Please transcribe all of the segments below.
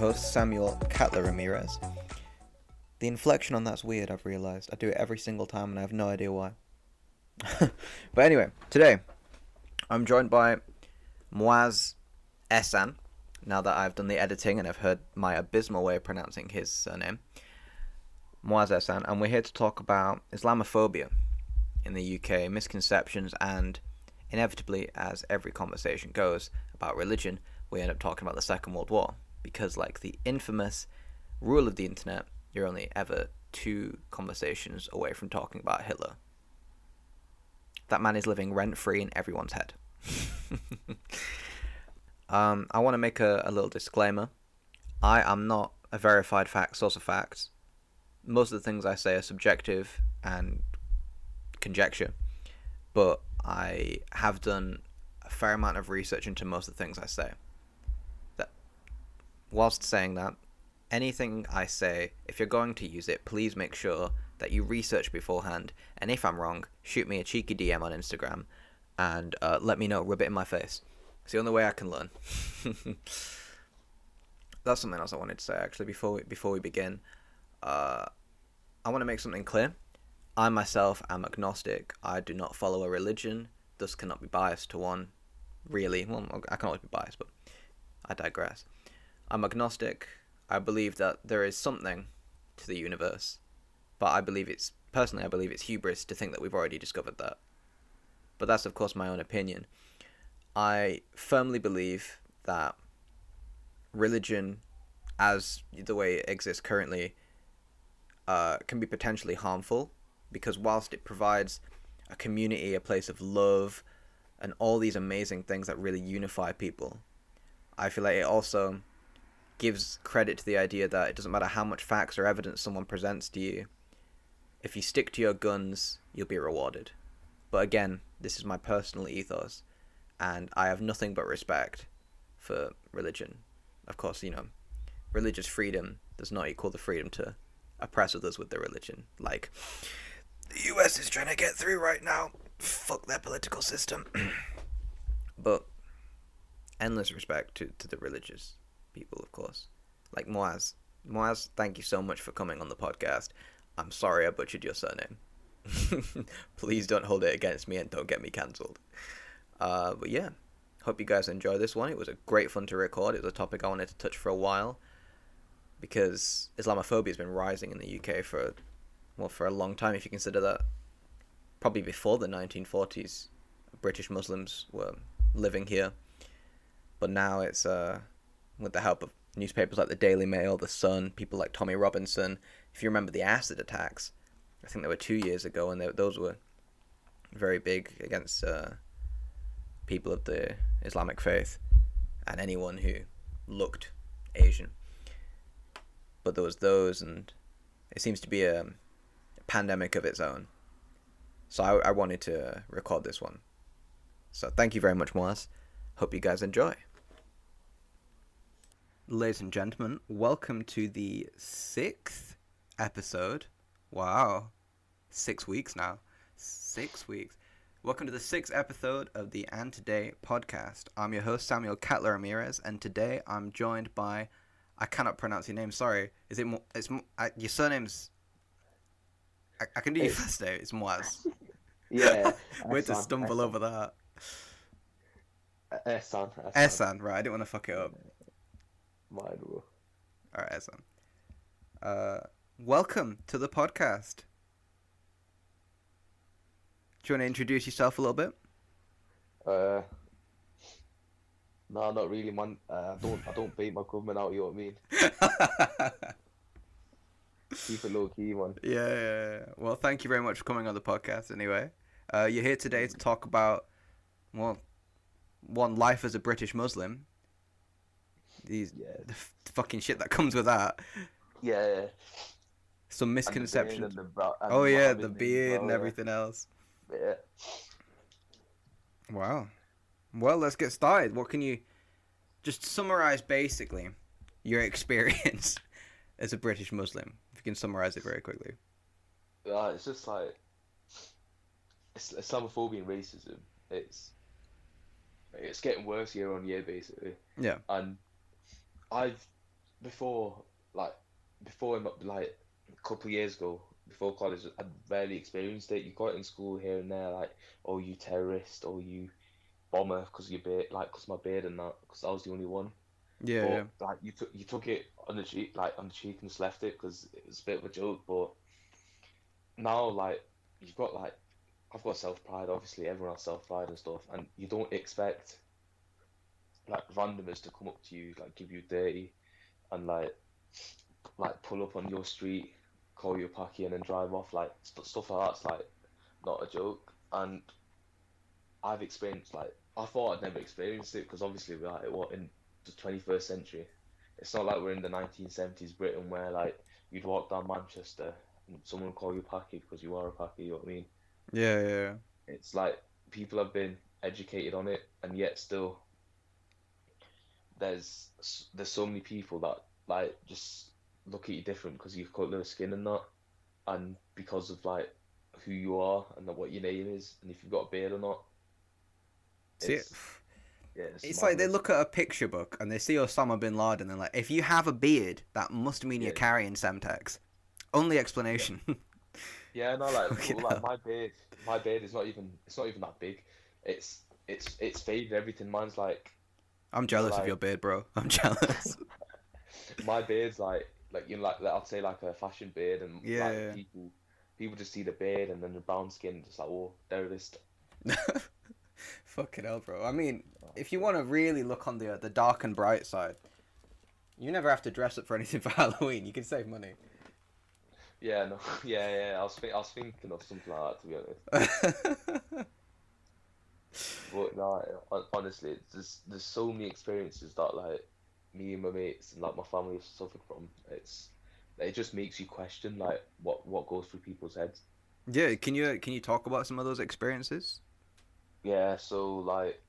host, Samuel Catler Ramirez. The inflection on that's weird, I've realized. I do it every single time and I have no idea why. but anyway, today I'm joined by Moaz Esan, now that I've done the editing and I've heard my abysmal way of pronouncing his surname. Moaz Esan, and we're here to talk about Islamophobia in the UK, misconceptions, and inevitably, as every conversation goes about religion, we end up talking about the Second World War. Because, like the infamous rule of the internet, you're only ever two conversations away from talking about Hitler. That man is living rent free in everyone's head. um, I want to make a, a little disclaimer. I am not a verified fact source of facts most of the things I say are subjective and conjecture, but I have done a fair amount of research into most of the things I say. Whilst saying that, anything I say, if you're going to use it, please make sure that you research beforehand. And if I'm wrong, shoot me a cheeky DM on Instagram and uh, let me know. Rub it in my face. It's the only way I can learn. That's something else I wanted to say actually before we, before we begin uh, I want to make something clear. I myself am agnostic. I do not follow a religion, thus cannot be biased to one. Really, well, I can always be biased, but I digress. I'm agnostic. I believe that there is something to the universe, but I believe it's personally, I believe it's hubris to think that we've already discovered that. But that's, of course, my own opinion. I firmly believe that religion, as the way it exists currently, uh, can be potentially harmful because whilst it provides a community, a place of love, and all these amazing things that really unify people, I feel like it also gives credit to the idea that it doesn't matter how much facts or evidence someone presents to you, if you stick to your guns, you'll be rewarded. But again, this is my personal ethos, and I have nothing but respect for religion. Of course, you know, religious freedom does not equal the freedom to oppress others with their religion. Like, the US is trying to get through right now. Fuck their political system. but endless respect to, to the religious people, of course. Like Moaz. Moaz, thank you so much for coming on the podcast. I'm sorry I butchered your surname. Please don't hold it against me and don't get me cancelled. Uh, but yeah, hope you guys enjoy this one. It was a great fun to record. It was a topic I wanted to touch for a while because Islamophobia has been rising in the UK for well for a long time. If you consider that, probably before the 1940s, British Muslims were living here, but now it's uh, with the help of newspapers like the Daily Mail, the Sun, people like Tommy Robinson. If you remember the acid attacks, I think they were two years ago, and they, those were very big against uh, people of the Islamic faith and anyone who looked Asian but there was those, and it seems to be a, pandemic of its own. So I, I wanted to record this one. So thank you very much, Moaz. Hope you guys enjoy. Ladies and gentlemen, welcome to the sixth episode. Wow. Six weeks now. Six weeks. Welcome to the sixth episode of the And Today podcast. I'm your host, Samuel Catler Ramirez, and today I'm joined by I cannot pronounce your name. Sorry. Is it? Mo- it's I, uh, your surname's. I, I can do your first name. It's Moaz. Yeah. Way to stumble over that. Uh, Esan. Esan, right? I didn't want to fuck it up. My bro. All right, Esan. Uh, welcome to the podcast. Do you want to introduce yourself a little bit? Uh, no, not really, man. Uh, I don't, I don't bait my government out. You know what I mean? Keep it low key, man. Yeah, yeah, yeah. Well, thank you very much for coming on the podcast. Anyway, uh, you're here today to talk about, well, one life as a British Muslim. These Yeah. the f- fucking shit that comes with that. Yeah. Some And the beard misconceptions. and the brow- and Oh yeah, the beard and everything else. Yeah. Wow. Well, let's get started. What can you just summarize basically your experience as a British Muslim? If you can summarize it very quickly. Yeah, it's just like Is- Islamophobia and racism. It's it's getting worse year on year, basically. Yeah. And I've before like before like a couple of years ago before college, I'd rarely experienced it. You got it in school here and there, like oh you terrorist or you bomber because your beard, like because my beard and that, because I was the only one. Yeah, but yeah. like you took you took it on the cheek, like on the cheek, and just left it because it was a bit of a joke. But now, like you've got like I've got self pride. Obviously, everyone has self pride and stuff, and you don't expect like randomers to come up to you, like give you dirty, and like like pull up on your street, call you a packy, and then drive off. Like st- stuff like that's like not a joke. And I've experienced like I thought I'd never experienced it because obviously we're like what in the 21st century. It's not like we're in the 1970s Britain where like you'd walk down Manchester and someone would call you Packy because you are a Packy, you know what I mean? Yeah, yeah. It's like people have been educated on it and yet still there's there's so many people that like just look at you different because you've colour of skin and that and because of like who you are and what your name is and if you've got a beard or not. See, It's, yeah, it's, It's like they look at a picture book and they see Osama bin Laden and they're like, if you have a beard, that must mean you're Yeah. carrying Semtex. Only explanation. Yeah, no, like, well, like my beard, my beard is not even, it's not even that big. It's, it's, it's faded. Everything. Mine's like, I'm jealous of your beard, bro. I'm jealous. my beard's like, like you know, like I'll say like a fashion beard, and Yeah, like, yeah. people, people just see the beard and then the brown skin, just like, oh, terrorist. Fucking hell, bro. I mean, if you want to really look on the uh, the dark and bright side, you never have to dress up for anything for Halloween. You can save money. Yeah, no, yeah, yeah. I was, think, I was thinking of something like that to be honest. But no, hon- honestly, just, there's so many experiences that like me and my mates and like my family have suffered from. It's, it just makes you question like what what goes through people's heads. yeah, can you can you talk about some of those experiences? Yeah, so like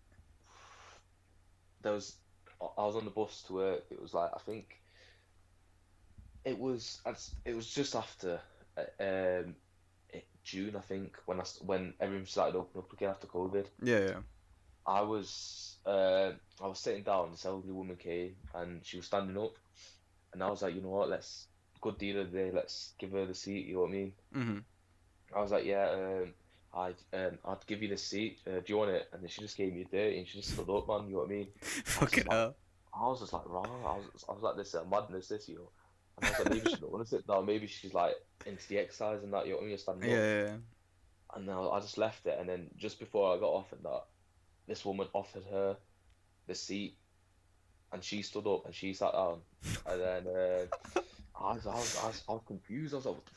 there was I was on the bus to work. It was like I think it was it was just after uh, um June I think when I when everything started opening up again after COVID. Yeah, yeah. I was uh, I was sitting down. This elderly woman came and she was standing up, and I was like, you know what? Let's good deal of the day. Let's give her the seat. You know what I mean? hmm I was like, yeah, um, I'd um, I'd give you the seat. Uh, do you want it? And then she just gave me a dirty, and she just stood up, man. You know what I mean? Fucking hell. I was just like, raw. I was, I was like, this is madness, this, you know. And I was like, maybe she don't want to sit down. Maybe she's like into the exercise and that. You know what I mean? Standing Yeah, up. yeah, yeah. And then I just left it, and then just before I got off and that, this woman offered her the seat, and she stood up and she sat down, and then uh, I, was, I, was, I, was, I was confused. I was like, what the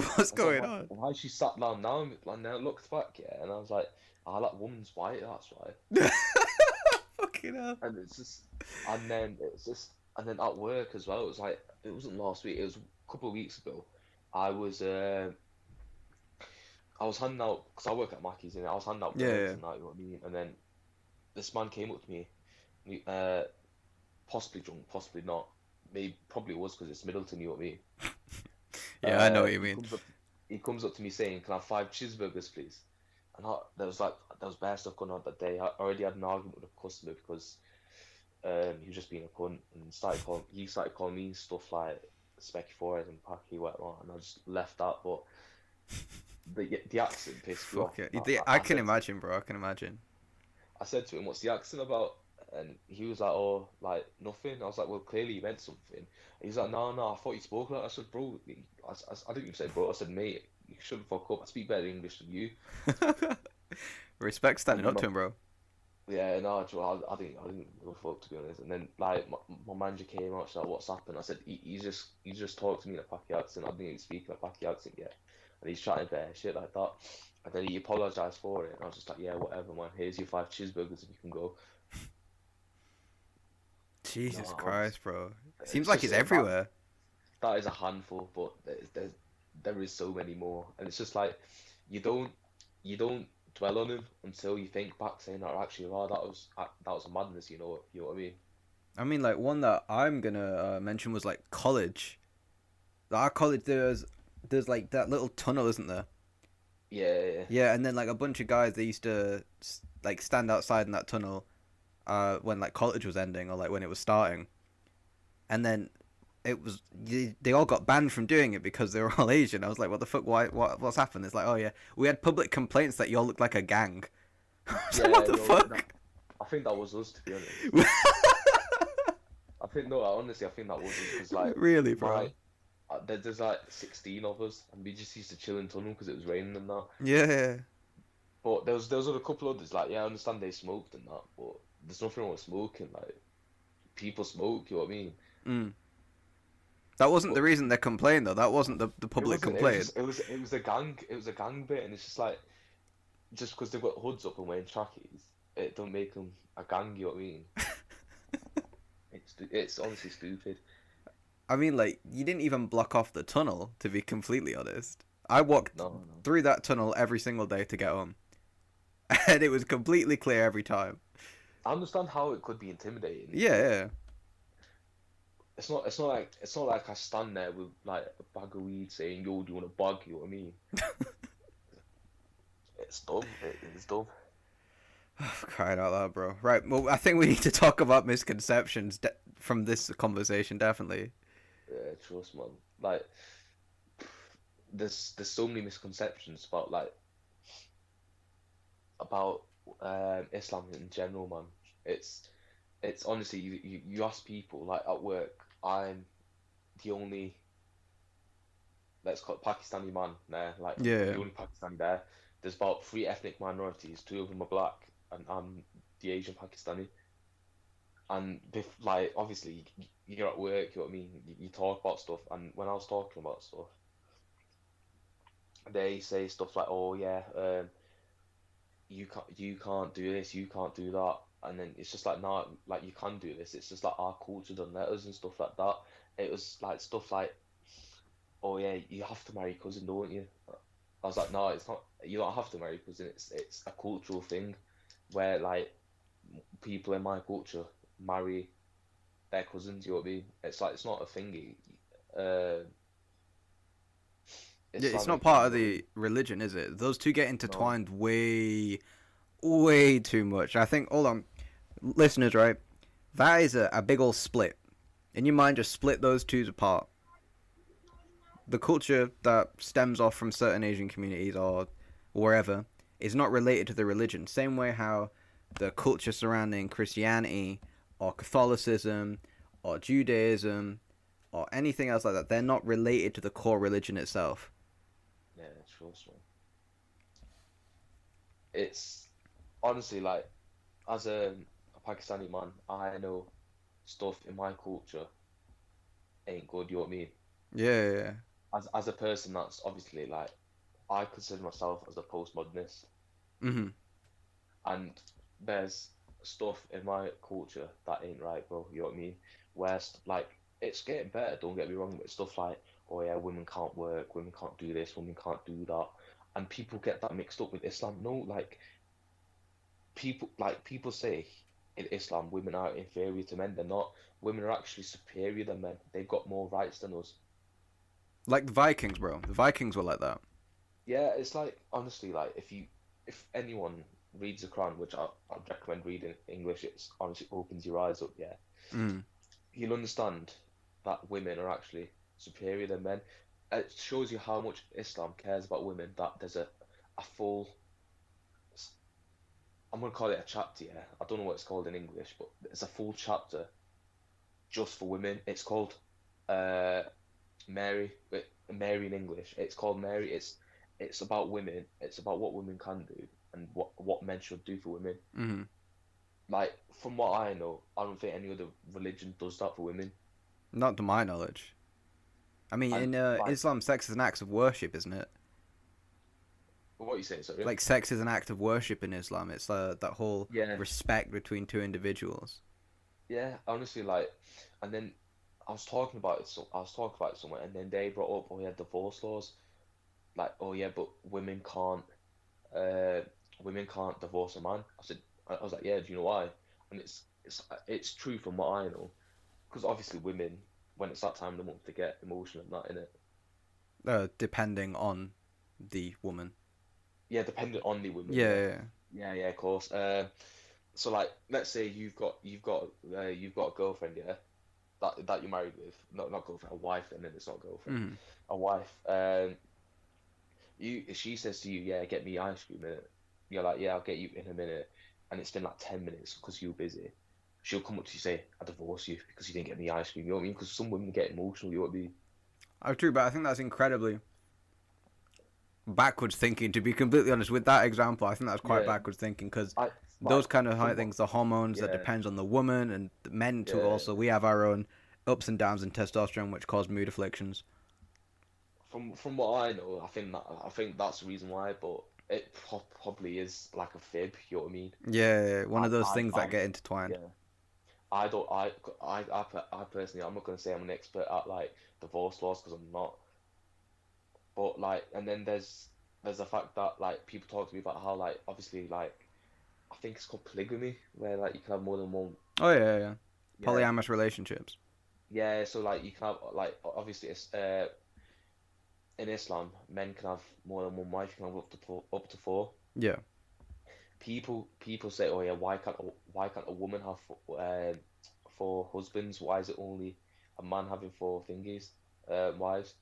fuck? What's like, going why, on? Why she sat down now? And then I looked back, yeah, and I was like, ah, that woman's white, that's why. Fucking hell. And it's just, and then it's just, and then at work as well. It was like it wasn't last week. It was a couple of weeks ago. I was, uh, I was handing out because I work at Mackey's and I was handing out Yeah, yeah. and that. You know what I mean? And then this man came up to me, he- uh, possibly drunk, possibly not. Maybe probably was because it's Middleton. You know what I mean? Yeah, I know Uh, what you he mean. comes up- He comes up to me saying, "Can I have five cheeseburgers, please?" And I, there was like there was bad stuff going on that day. I already had an argument with a customer because um, he was just being a cunt and started calling. He started calling me stuff like specky forehead and packy whatnot, and I just left that. But the the accent pissed me off. Fuck it. I, can said- imagine, bro. I can imagine. I said to him, "What's the accent about?" And he was like, "Oh, like nothing." I was like, "Well, clearly you meant something." He's like, "No, no, I thought you spoke like." I said, "Bro," I, I, I didn't even say bro. I said, "Mate, you shouldn't fuck up. I speak better English than you." Respect standing up to him, bro. Yeah, no, I, I didn't, I didn't give a fuck to be honest. And then like my, my manager came out, she's like, "What's happened?" I said, he, "He's just, he just talked to me in a Paki accent. I didn't even speak in a Paki accent yet." And he's chatting bare shit like that. And then he apologized for it, and I was just like, "Yeah, whatever, man. Here's your five cheeseburgers if you can go." Jesus No, Christ, bro. It's Seems like it's everywhere. that is a handful, but there's, there's there is so many more, and it's just like you don't you don't dwell on them until you think back, saying that actually, wow, that was that was a madness. You know, you know what I mean? I mean, like one that I'm gonna uh, mention was like college. Our college, there's there's like that little tunnel, isn't there? Yeah, yeah. Yeah, and then like a bunch of guys they used to like stand outside in that tunnel, uh, when like college was ending or like when it was starting, and then it was they all got banned from doing it because they were all Asian. I was like, what the fuck? Why? What? What's happened? It's like, oh yeah, we had public complaints that y'all looked like a gang. Like, Yeah, what the fuck? that- I think that was us, to be honest. I think no, honestly, I think that was us because like, really, bro? my, uh, there, there's like 16 of us, and we just used to chill in tunnel because it was raining and that. Yeah. But there was there was a couple others like, yeah, I understand they smoked and that, but there's nothing wrong with smoking. Like, people smoke, you know what I mean? Mm. That wasn't the reason they complained though. That wasn't the the public complaint. It was, just- it was it was a gang. It was a gang bit, and it's just like, just because they've got hoods up and wearing trackies, it don't make them a gang. You know what I mean? it's it's honestly stupid. I mean, like you didn't even block off the tunnel. To be completely honest, I walked No, no. through that tunnel every single day to get home, and it was completely clear every time. I understand how it could be intimidating. Yeah, yeah. It's not. It's not like. It's not like I stand there with like a bag of weed saying, "Yo, do you want a bug?" You know what I mean? it's dumb. It, it's dumb. Crying out loud, bro. Right. Well, I think we need to talk about misconceptions de- from this conversation. Definitely. Yeah, trust man. Like, there's there's so many misconceptions about like about um, Islam in general, man. It's it's honestly you, you you ask people like at work. I'm the only let's call it Pakistani man there. Like Yeah. the only Pakistani there. There's about three ethnic minorities. Two of them are black, and I'm the Asian Pakistani. And bef- like obviously you're at work, you know what I mean. You, you talk about stuff, and when I was talking about stuff, they say stuff like, "Oh yeah, um, you can't you can't do this, you can't do that," and then it's just like, "No, like you can't do this." It's just like our culture done letters and stuff like that. It was like stuff like, "Oh yeah, you have to marry cousin, don't you?" I was like, "No, it's not. You don't have to marry cousin. It's it's a cultural thing, where like people in my culture marry their cousins. You know what I mean? It's like it's not a thingy. Uh, Yeah, it's not part of the religion, is it? Those two get intertwined way, way too much. I think. Hold on, listeners, right? That is a, a big old split. In your mind, just split those two apart. The culture that stems off from certain Asian communities or wherever is not related to the religion. Same way how the culture surrounding Christianity or Catholicism or Judaism or anything else like that, they're not related to the core religion itself. Yeah, it's me. It's honestly like, as a, a Pakistani man, I know stuff in my culture ain't good. You know what I mean? Yeah, yeah. As as a person that's obviously like, I consider myself as a postmodernist, hmm and there's stuff in my culture that ain't right, bro. You know what I mean? Where like it's getting better. Don't get me wrong, but stuff like, oh yeah, women can't work, women can't do this, women can't do that, and people get that mixed up with Islam. No, like people like people say in Islam, women are inferior to men. They're not. Women are actually superior than men. They've got more rights than us. Like the Vikings, bro. The Vikings were like that. Yeah, it's like honestly, like if you if anyone reads the Quran, which I I recommend reading English, it's honestly opens your eyes up. Yeah, Mm. you'll understand that women are actually superior than men. It shows you how much Islam cares about women. That there's a a full. I'm gonna call it a chapter. Yeah, I don't know what it's called in English, but it's a full chapter just for women. It's called uh, Mary. Mary in English. It's called Mary. It's it's about women. It's about what women can do and what what men should do for women. hmm Like from what I know, I don't think any other religion does that for women. Not to my knowledge. I mean, And, in uh, like- Islam, sex is an act of worship, isn't it? What are you saying, sorry? Like, sex is an act of worship in Islam. It's uh, that whole yeah, respect between two individuals. yeah. Honestly, like, and then I was talking about it. So I was talking about it somewhere, and then they brought up, oh yeah, divorce laws. Like, oh yeah, but women can't, uh, women can't divorce a man. I said, I I was like, yeah. Do you know why? And it's it's it's true from what I know, because obviously women, when it's that time of the month, they get emotional and that in it. Uh, depending on the woman. Yeah, dependent on the women. Yeah, yeah. Yeah, yeah, of course. Uh, so like, let's say you've got you've got uh, you've got a girlfriend, yeah, that that you're married with, not not girlfriend, a wife, and then it's not a girlfriend, Mhm. a wife. Um, you she says to you, yeah, get me ice cream in it. You're like, yeah, I'll get you in a minute, and it's been like ten minutes because you're busy. She'll come up to you say, I divorce you because you didn't get me ice cream. You know what I mean? Because some women get emotional. You know what I mean? Oh, true, but I think that's incredibly backwards thinking. To be completely honest, with that example, I think that's quite Yeah. backwards thinking because those kind of high things, the hormones that depends on the woman and the men too. Yeah. Also, we have our own ups and downs in testosterone, which cause mood afflictions. From from what I know, I think that I think that's the reason why, but it pro- probably is like a fib. You know what I mean? Yeah, one of those I- things I- that get intertwined. Yeah. I don't. I I I, I personally, I'm not gonna say I'm an expert at like divorce laws because I'm not. But like, and then there's there's the fact that like people talk to me about how like obviously like I think it's called polygamy where like you can have more than one. Oh yeah, yeah, yeah. Yeah. Polyamorous relationships. Yeah, so like you can have like obviously it's uh in Islam men can have more than one wife. You can have up to four, up to four. Yeah. people people say, oh yeah, why can't a, why can't a woman have four, um, four husbands? Why is it only a man having four thingies, uh, wives?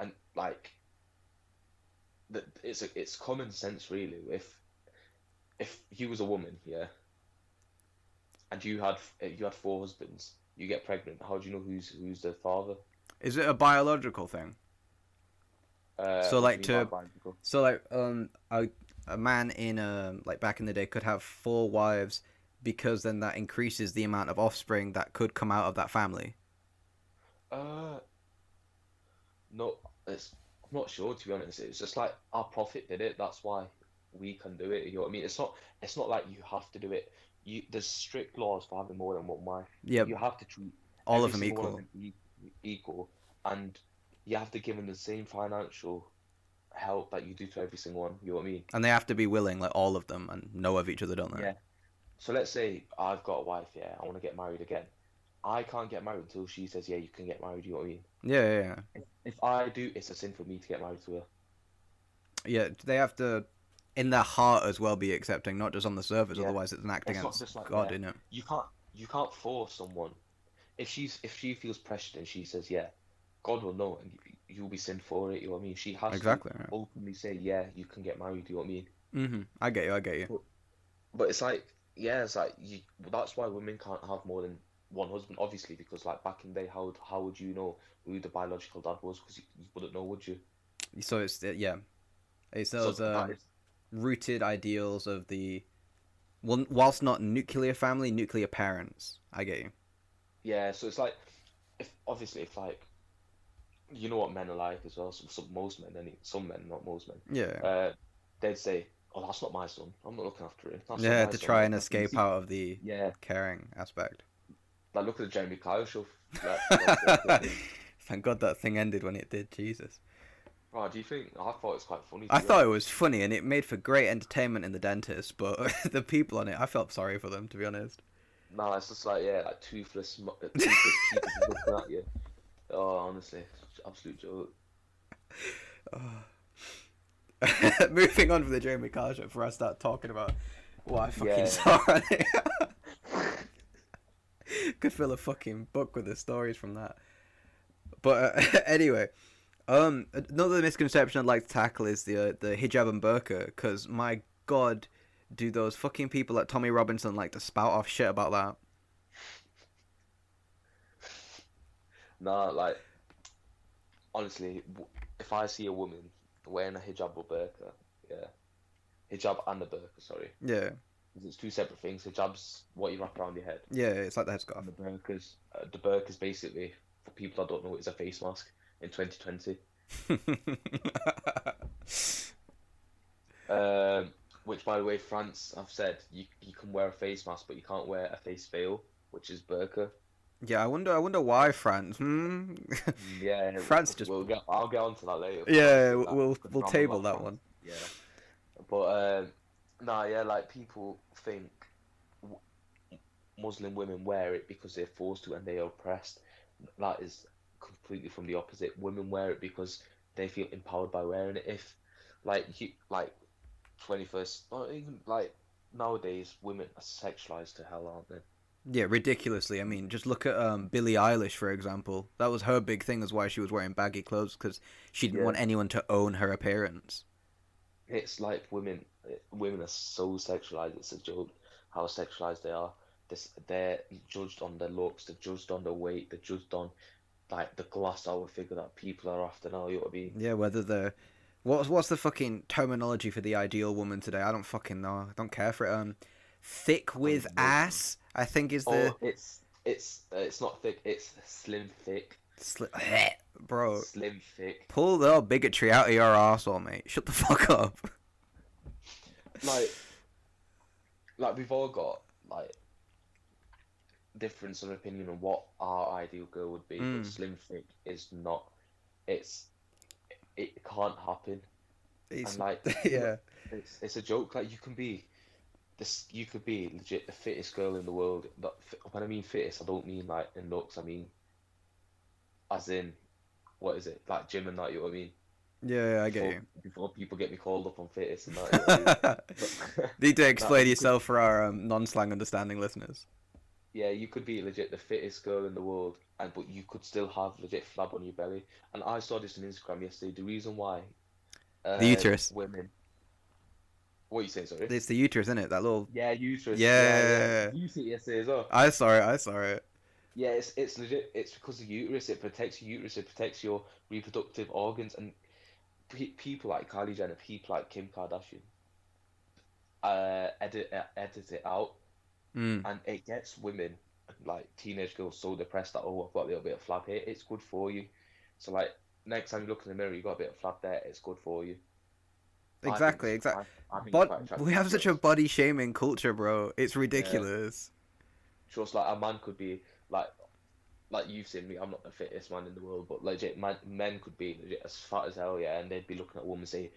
And like, that it's a, it's common sense really. If if you was a woman, yeah, and you had you had four husbands, you get pregnant. How do you know who's who's the father? Is it a biological thing? Uh, So, like, to- So like um a a man in um like back in the day could have four wives because then that increases the amount of offspring that could come out of that family. Uh, no, it's I'm not sure to be honest. It's just like our prophet did it. That's why we can do it. You know what I mean? It's not. It's not like you have to do it. You there's strict laws for having more than one wife. Yeah, You have to treat all of them equal. them e- equal, and you have to give them the same financial help that you do to every single one. You know what I mean? And they have to be willing, like all of them, and know of each other, don't they? Yeah. So let's say I've got a wife. Yeah, I want to get married again. I can't get married until she says, "Yeah, you can get married." You know what I mean? Yeah, yeah, yeah. If, if I do, it's a sin for me to get married to her. Yeah, they have to, in their heart as well, be accepting, not just on the surface. Yeah. Otherwise, it's an act It's against just like God, isn't it? You can't you can't force someone. If she's if she feels pressured and she says yeah, God will know and you- you'll be sinned for it. You know what I mean? She has Exactly. to openly say yeah, you can get married. You know what I mean? Mm-hmm. I get you. I get you. But it's like yeah, it's like you. That's why women can't have more than one husband, obviously, because like back in the day, how would how would you know who the biological dad was? Because you, you wouldn't know, would you? So it's yeah, it's So those that um, is- rooted ideals of the, well, whilst not nuclear family, nuclear parents. I get you. Yeah, so it's like, if obviously if like, you know what men are like as well. Some, some most men, any some men, not most men. Yeah. Uh, they'd say, "Oh, that's not my son. I'm not looking after him." That's yeah, to son. try and escape out of the Yeah, caring aspect. like look at the Jeremy Kyle show. Like, like, Thank God that thing ended when it did. Jesus. oh, do you think? I thought it was quite funny. I thought it was funny and it made for great entertainment in the dentist, but the people on it, I felt sorry for them to be honest. No, it's just like yeah, like toothless, uh, toothless people looking at you. Oh, honestly, absolute joke. Moving on from the Jeremy Kyle show before I start talking about what I fucking Yeah. saw on it. Could fill a fucking book with the stories from that. But uh, anyway, um, another misconception I'd like to tackle is the uh, the hijab and burqa, because my god, do those fucking people like Tommy Robinson like to spout off shit about that? Nah, like honestly, if I see a woman wearing a hijab or burqa, yeah, hijab and a burqa, sorry, yeah, it's two separate things. Hijab's what you wrap around your head, yeah, it's like the headscarf. and the burqa's uh, the burqa's basically for people that don't know, is a face mask in 2020. Um, which, by the way, France I've said you you can wear a face mask, but you can't wear a face veil, which is burqa. yeah, I wonder, I wonder why France. Hmm. Yeah, France just- We'll get. I'll get onto that later. yeah, That- we'll we'll table that France. one. Yeah, but um, nah, yeah, like people think w- Muslim women wear it because they're forced to and they are oppressed. That is completely from the opposite. Women wear it because they feel empowered by wearing it. If like you like twenty first, or even like nowadays, women are sexualized to hell, aren't they? Yeah, ridiculously. I mean, just look at um, Billie Eilish, for example. That was her big thing, is why she was wearing baggy clothes, because she didn't Yeah. want anyone to own her appearance. It's like women, women are so sexualized. It's a joke how sexualized they are. This, they're judged on their looks. They're judged on their weight. They're judged on like the glass hour figure that people are after now. You what I mean? Yeah, whether the what's what's the fucking terminology for the ideal woman today? I don't fucking know. I don't care for it. Um, thick with ass. I think is the Oh, it's it's uh, it's not thick. It's slim thick. sli- bro. Slim thick. Pull the bigotry out of your arsehole, mate. Shut the fuck up. Like, like we've all got like difference of opinion on what our ideal girl would be. Mm. But slim thick is not. It's it can't happen. It's- And like yeah. It's it's a joke. Like you can be this. You could be legit the fittest girl in the world. But when I mean fittest, I don't mean like in looks. I mean, as in, what is it? Like gym and that. You know what I mean? Yeah, yeah, I get Before, you. before people get me called up on fittest and that. you know I mean? Need to explain you yourself for our um, non-slang understanding listeners. Yeah, you could be legit the fittest girl in the world, and but you could still have legit flab on your belly. And I saw this on Instagram yesterday. The reason why. Uh, uterus. Women. What you say? Sorry. It's the uterus, isn't it? That little. Yeah, uterus. Yeah. yeah You see it yesterday as well. I saw it. I saw it. Yeah, it's it's legit. It's because the uterus. It protects your uterus. It protects your reproductive organs. And pe- people like Kylie Jenner, people like Kim Kardashian, uh, edit uh, edit it out, Mm. and it gets women like teenage girls so depressed that oh I've got a little bit of flab here. It's good for you. So like next time you look in the mirror, you've got a bit of flab there. It's good for you. Exactly. Exactly. I, I think it's quite But we have such a body shaming culture, bro. It's ridiculous. Just like a man could be like, like you've seen me. I'm not the fittest man in the world, but legit, man, men could be legit as fat as hell, yeah, and they'd be looking at a woman and say,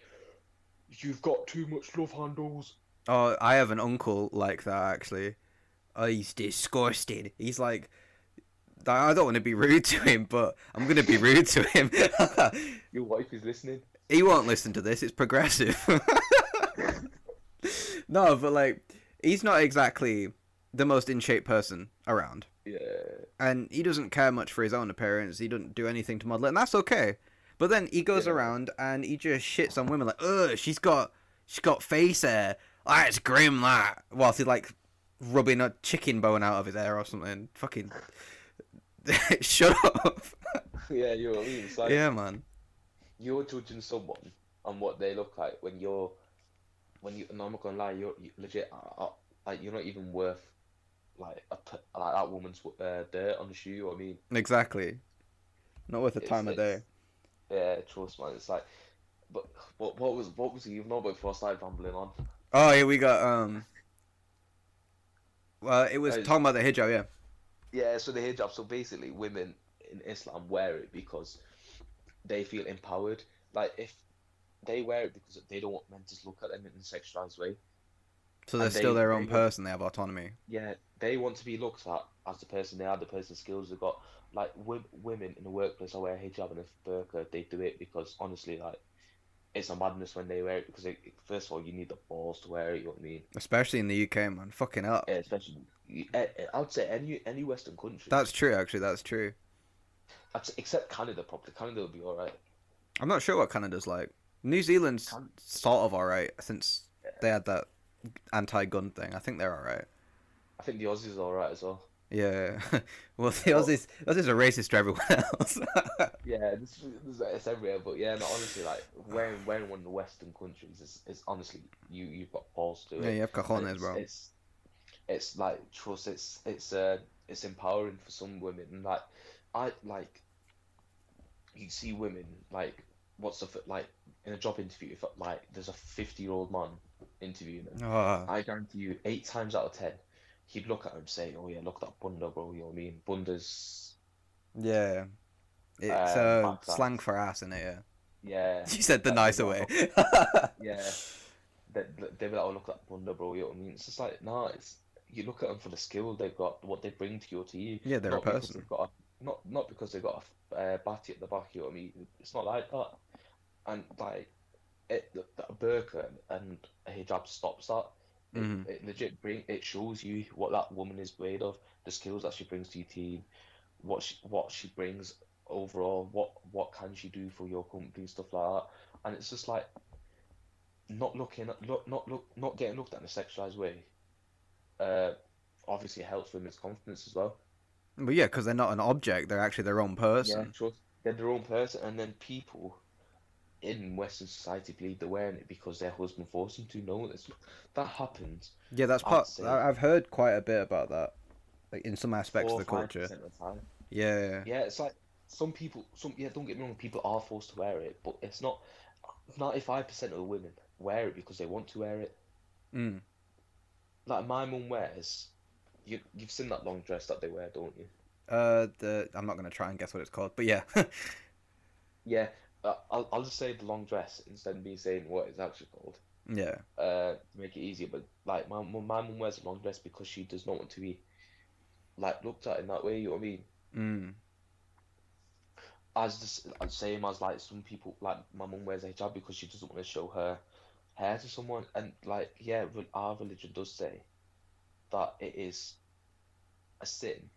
"You've got too much love handles." Oh, I have an uncle like that actually. Oh, he's disgusting. He's like, I don't want to be rude to him, but I'm gonna be rude to him. Your wife is listening. he won't listen to this. It's progressive. no, but like, he's not exactly the most in shape person around, Yeah, and he doesn't care much for his own appearance. He doesn't do anything to model it, and that's okay. But then he goes Yeah. around and he just shits on women like, ugh, she's got, she's got face hair. That's grim that. Whilst he's like rubbing a chicken bone out of his hair or something. Fucking shut up. yeah, you know what I mean. Like yeah, man. you're judging someone on what they look like when you're, when you. No, I'm not gonna lie. You're you, legit. Uh, uh, like you're not even worth like a like that woman's uh, dirt on the shoe. You know what I mean? Exactly. Not worth the It's- time of day. Yeah, trust man. It's like, but what what was what was he even on before I started rambling on? Oh, here we got um. Well, it was Uh, talking about the hijab, yeah. Yeah, so the hijab. So basically, women in Islam wear it because they feel empowered. Like if they wear it because they don't want men to look at them in a sexualized way. So they're and still they- their own want- person. They have autonomy. Yeah, they want to be looked at as the person they are, the person skills they've got. Like w- women in the workplace, I wear a hijab and a burqa. They do it because honestly, like it's a madness when they wear it because they, first of all, you need the balls to wear it. You know what I mean? Especially in the UK, man. Fucking up. Yeah, especially, eh, eh, I would say any any Western country. That's true, actually. That's true. I'd say- except Canada, probably. Canada will be alright. I'm not sure what Canada's like. New Zealand's Can- sort of alright since they had that anti-gun thing. I think they're alright. I think the Aussies are alright as well. Yeah. well, the Well- Aussies, Aussies are racist to everyone else. Yeah, this, this, it's everywhere, but yeah, no, honestly, like wearing wearing one of the Western countries is, is honestly you you've got balls to it. yeah, you have cojones, bro. It's it's like trust. It's it's uh it's empowering for some women. And like I like you see women like what's the like in a job interview if like there's a 50 year old man interviewing them. Oh, I guarantee you eight times out of ten he'd look at him and say, "Oh yeah, look at that bunda, bro." You know what I mean? Bunda's yeah. It's Um, uh, slang for ass, isn't it? Yeah. yeah. You said the nicer way. Yeah, they they be like, "Oh, look at that bunda, bro." You know what I mean? It's just like, nah, it's you look at them for the skill they've got, what they bring to your team. yeah, they're a not because person. they've got a, not not because they've got a uh, batty at the back. You know what I mean? It's not like that. And like, it the, the burqa and a hijab stops that. It, Mhm. it legit bring it shows you what that woman is made of, the skills that she brings to your team, what she what she brings overall, what what can she do for your company, stuff like that. And it's just like not looking at look not look not getting looked at in a sexualized way. Uh, obviously helps women's confidence as well. But yeah, because they're not an object; they're actually their own Yeah, person. trust. They're their own person, and then people in Western society believe they're wearing it because their husband forced them to. No, that's, that happens Yeah, that's part. I've heard quite a bit about that, like in some aspects of the culture. of the. Yeah, Yeah, it's like some people, some yeah, don't get me wrong, people are forced to wear it, but it's not. Ninety-five percent of the women wear it because they want to wear it. mm. Like my mum wears. You you've seen that long dress that they wear, don't you? Uh, the I'm not gonna try and guess what it's called, but yeah, Yeah, uh, I'll I'll just say the long dress instead of me saying what it's actually called. yeah, uh, to make it easier. But like my mum- my mum wears a long dress because she does not want to be like looked at in that way. You know what I mean? mm. As the as same as like some people like my mum wears a hijab because she doesn't want to show her hair to someone. And like yeah, our religion does say that it is a sin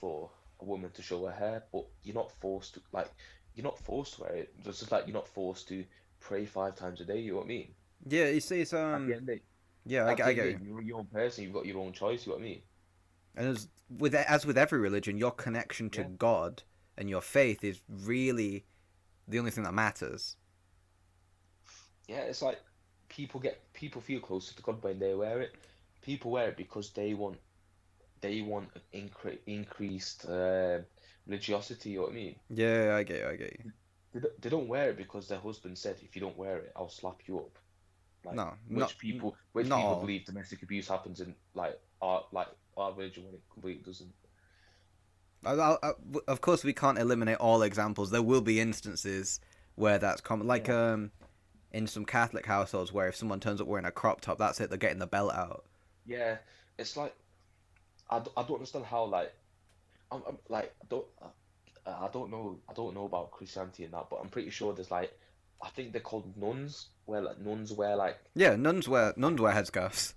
for a woman to show her hair, but you're not forced to like you're not forced to wear it. It's just like you're not forced to pray five times a day. You know what I mean? yeah. You see, it's the um, end of the day, yeah, I, I get you. You're your own person. You've got your own choice. You know what I mean? And as with as with every religion, your connection to Yeah. God and your faith is really the only thing that matters. Yeah, it's like people get people feel closer to God when they wear it. People wear it because they want they want incre increased uh, religiosity. You know what I mean? Yeah, I get you. I get you. They don't, they don't wear it because their husband said, "If you don't wear it, I'll slap you up." Like, No, which not people which not people all. believe domestic abuse happens in like our like our religion when it completely doesn't. I, I, I- of course, we can't eliminate all examples. There will be instances where that's common, like um, in some Catholic households where if someone turns up wearing a crop top, that's it. They're getting the belt out. Yeah, it's like I, d- I don't understand how like I'm, I'm like I don't uh, I don't know I don't know about Christianity and that, but I'm pretty sure there's like I think they're called nuns where like nuns wear like Yeah, nuns wear nuns wear headscarves.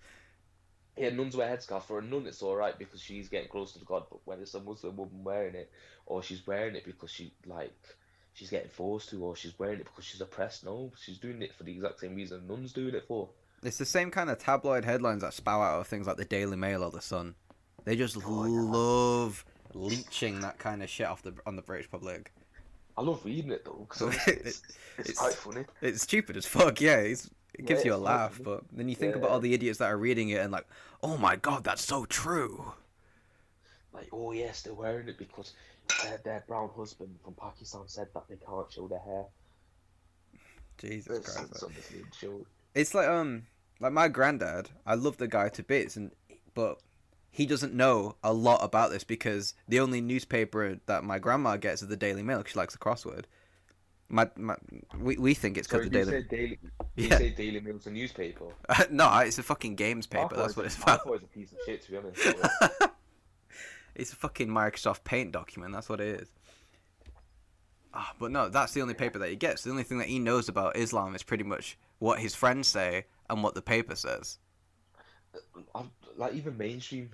yeah nuns wear headscarf. For a nun, it's all right because she's getting closer to God, but when it's a Muslim woman wearing it, or she's wearing it because she like she's getting forced to, or she's wearing it because she's oppressed. No, she's doing it for the exact same reason nuns doing it for. It's the same kind of tabloid headlines that spout out of things like the Daily Mail or the Sun. They just Oh, love leeching that kind of shit off the on the British public. I love reading it though because it's, it's, it's- quite funny. It's stupid as fuck, yeah. It's, it Yeah, gives you a laugh, funny. but then you think about all the idiots that are reading it and like, oh my god, that's so true. Like, oh yes, they're wearing it because their, their brown husband from Pakistan said that they can't show their hair. Jesus It's, Christ. it's honestly a joke. It's like um like my granddad, I love the guy to bits and but he doesn't know a lot about this because the only newspaper that my grandma gets is the Daily Mail 'cause she likes the crossword. My, my we, we think it's because the Daily Daily? You Yeah. say Daily Mail's a newspaper? No, it's a fucking games paper, that's what it's about. was a piece of shit, to be honest. it's a fucking Microsoft Paint document, that's what it is. Ah, but no, that's the only paper that he gets. The only thing that he knows about Islam is pretty much what his friends say and what the paper says. I'm, like even mainstream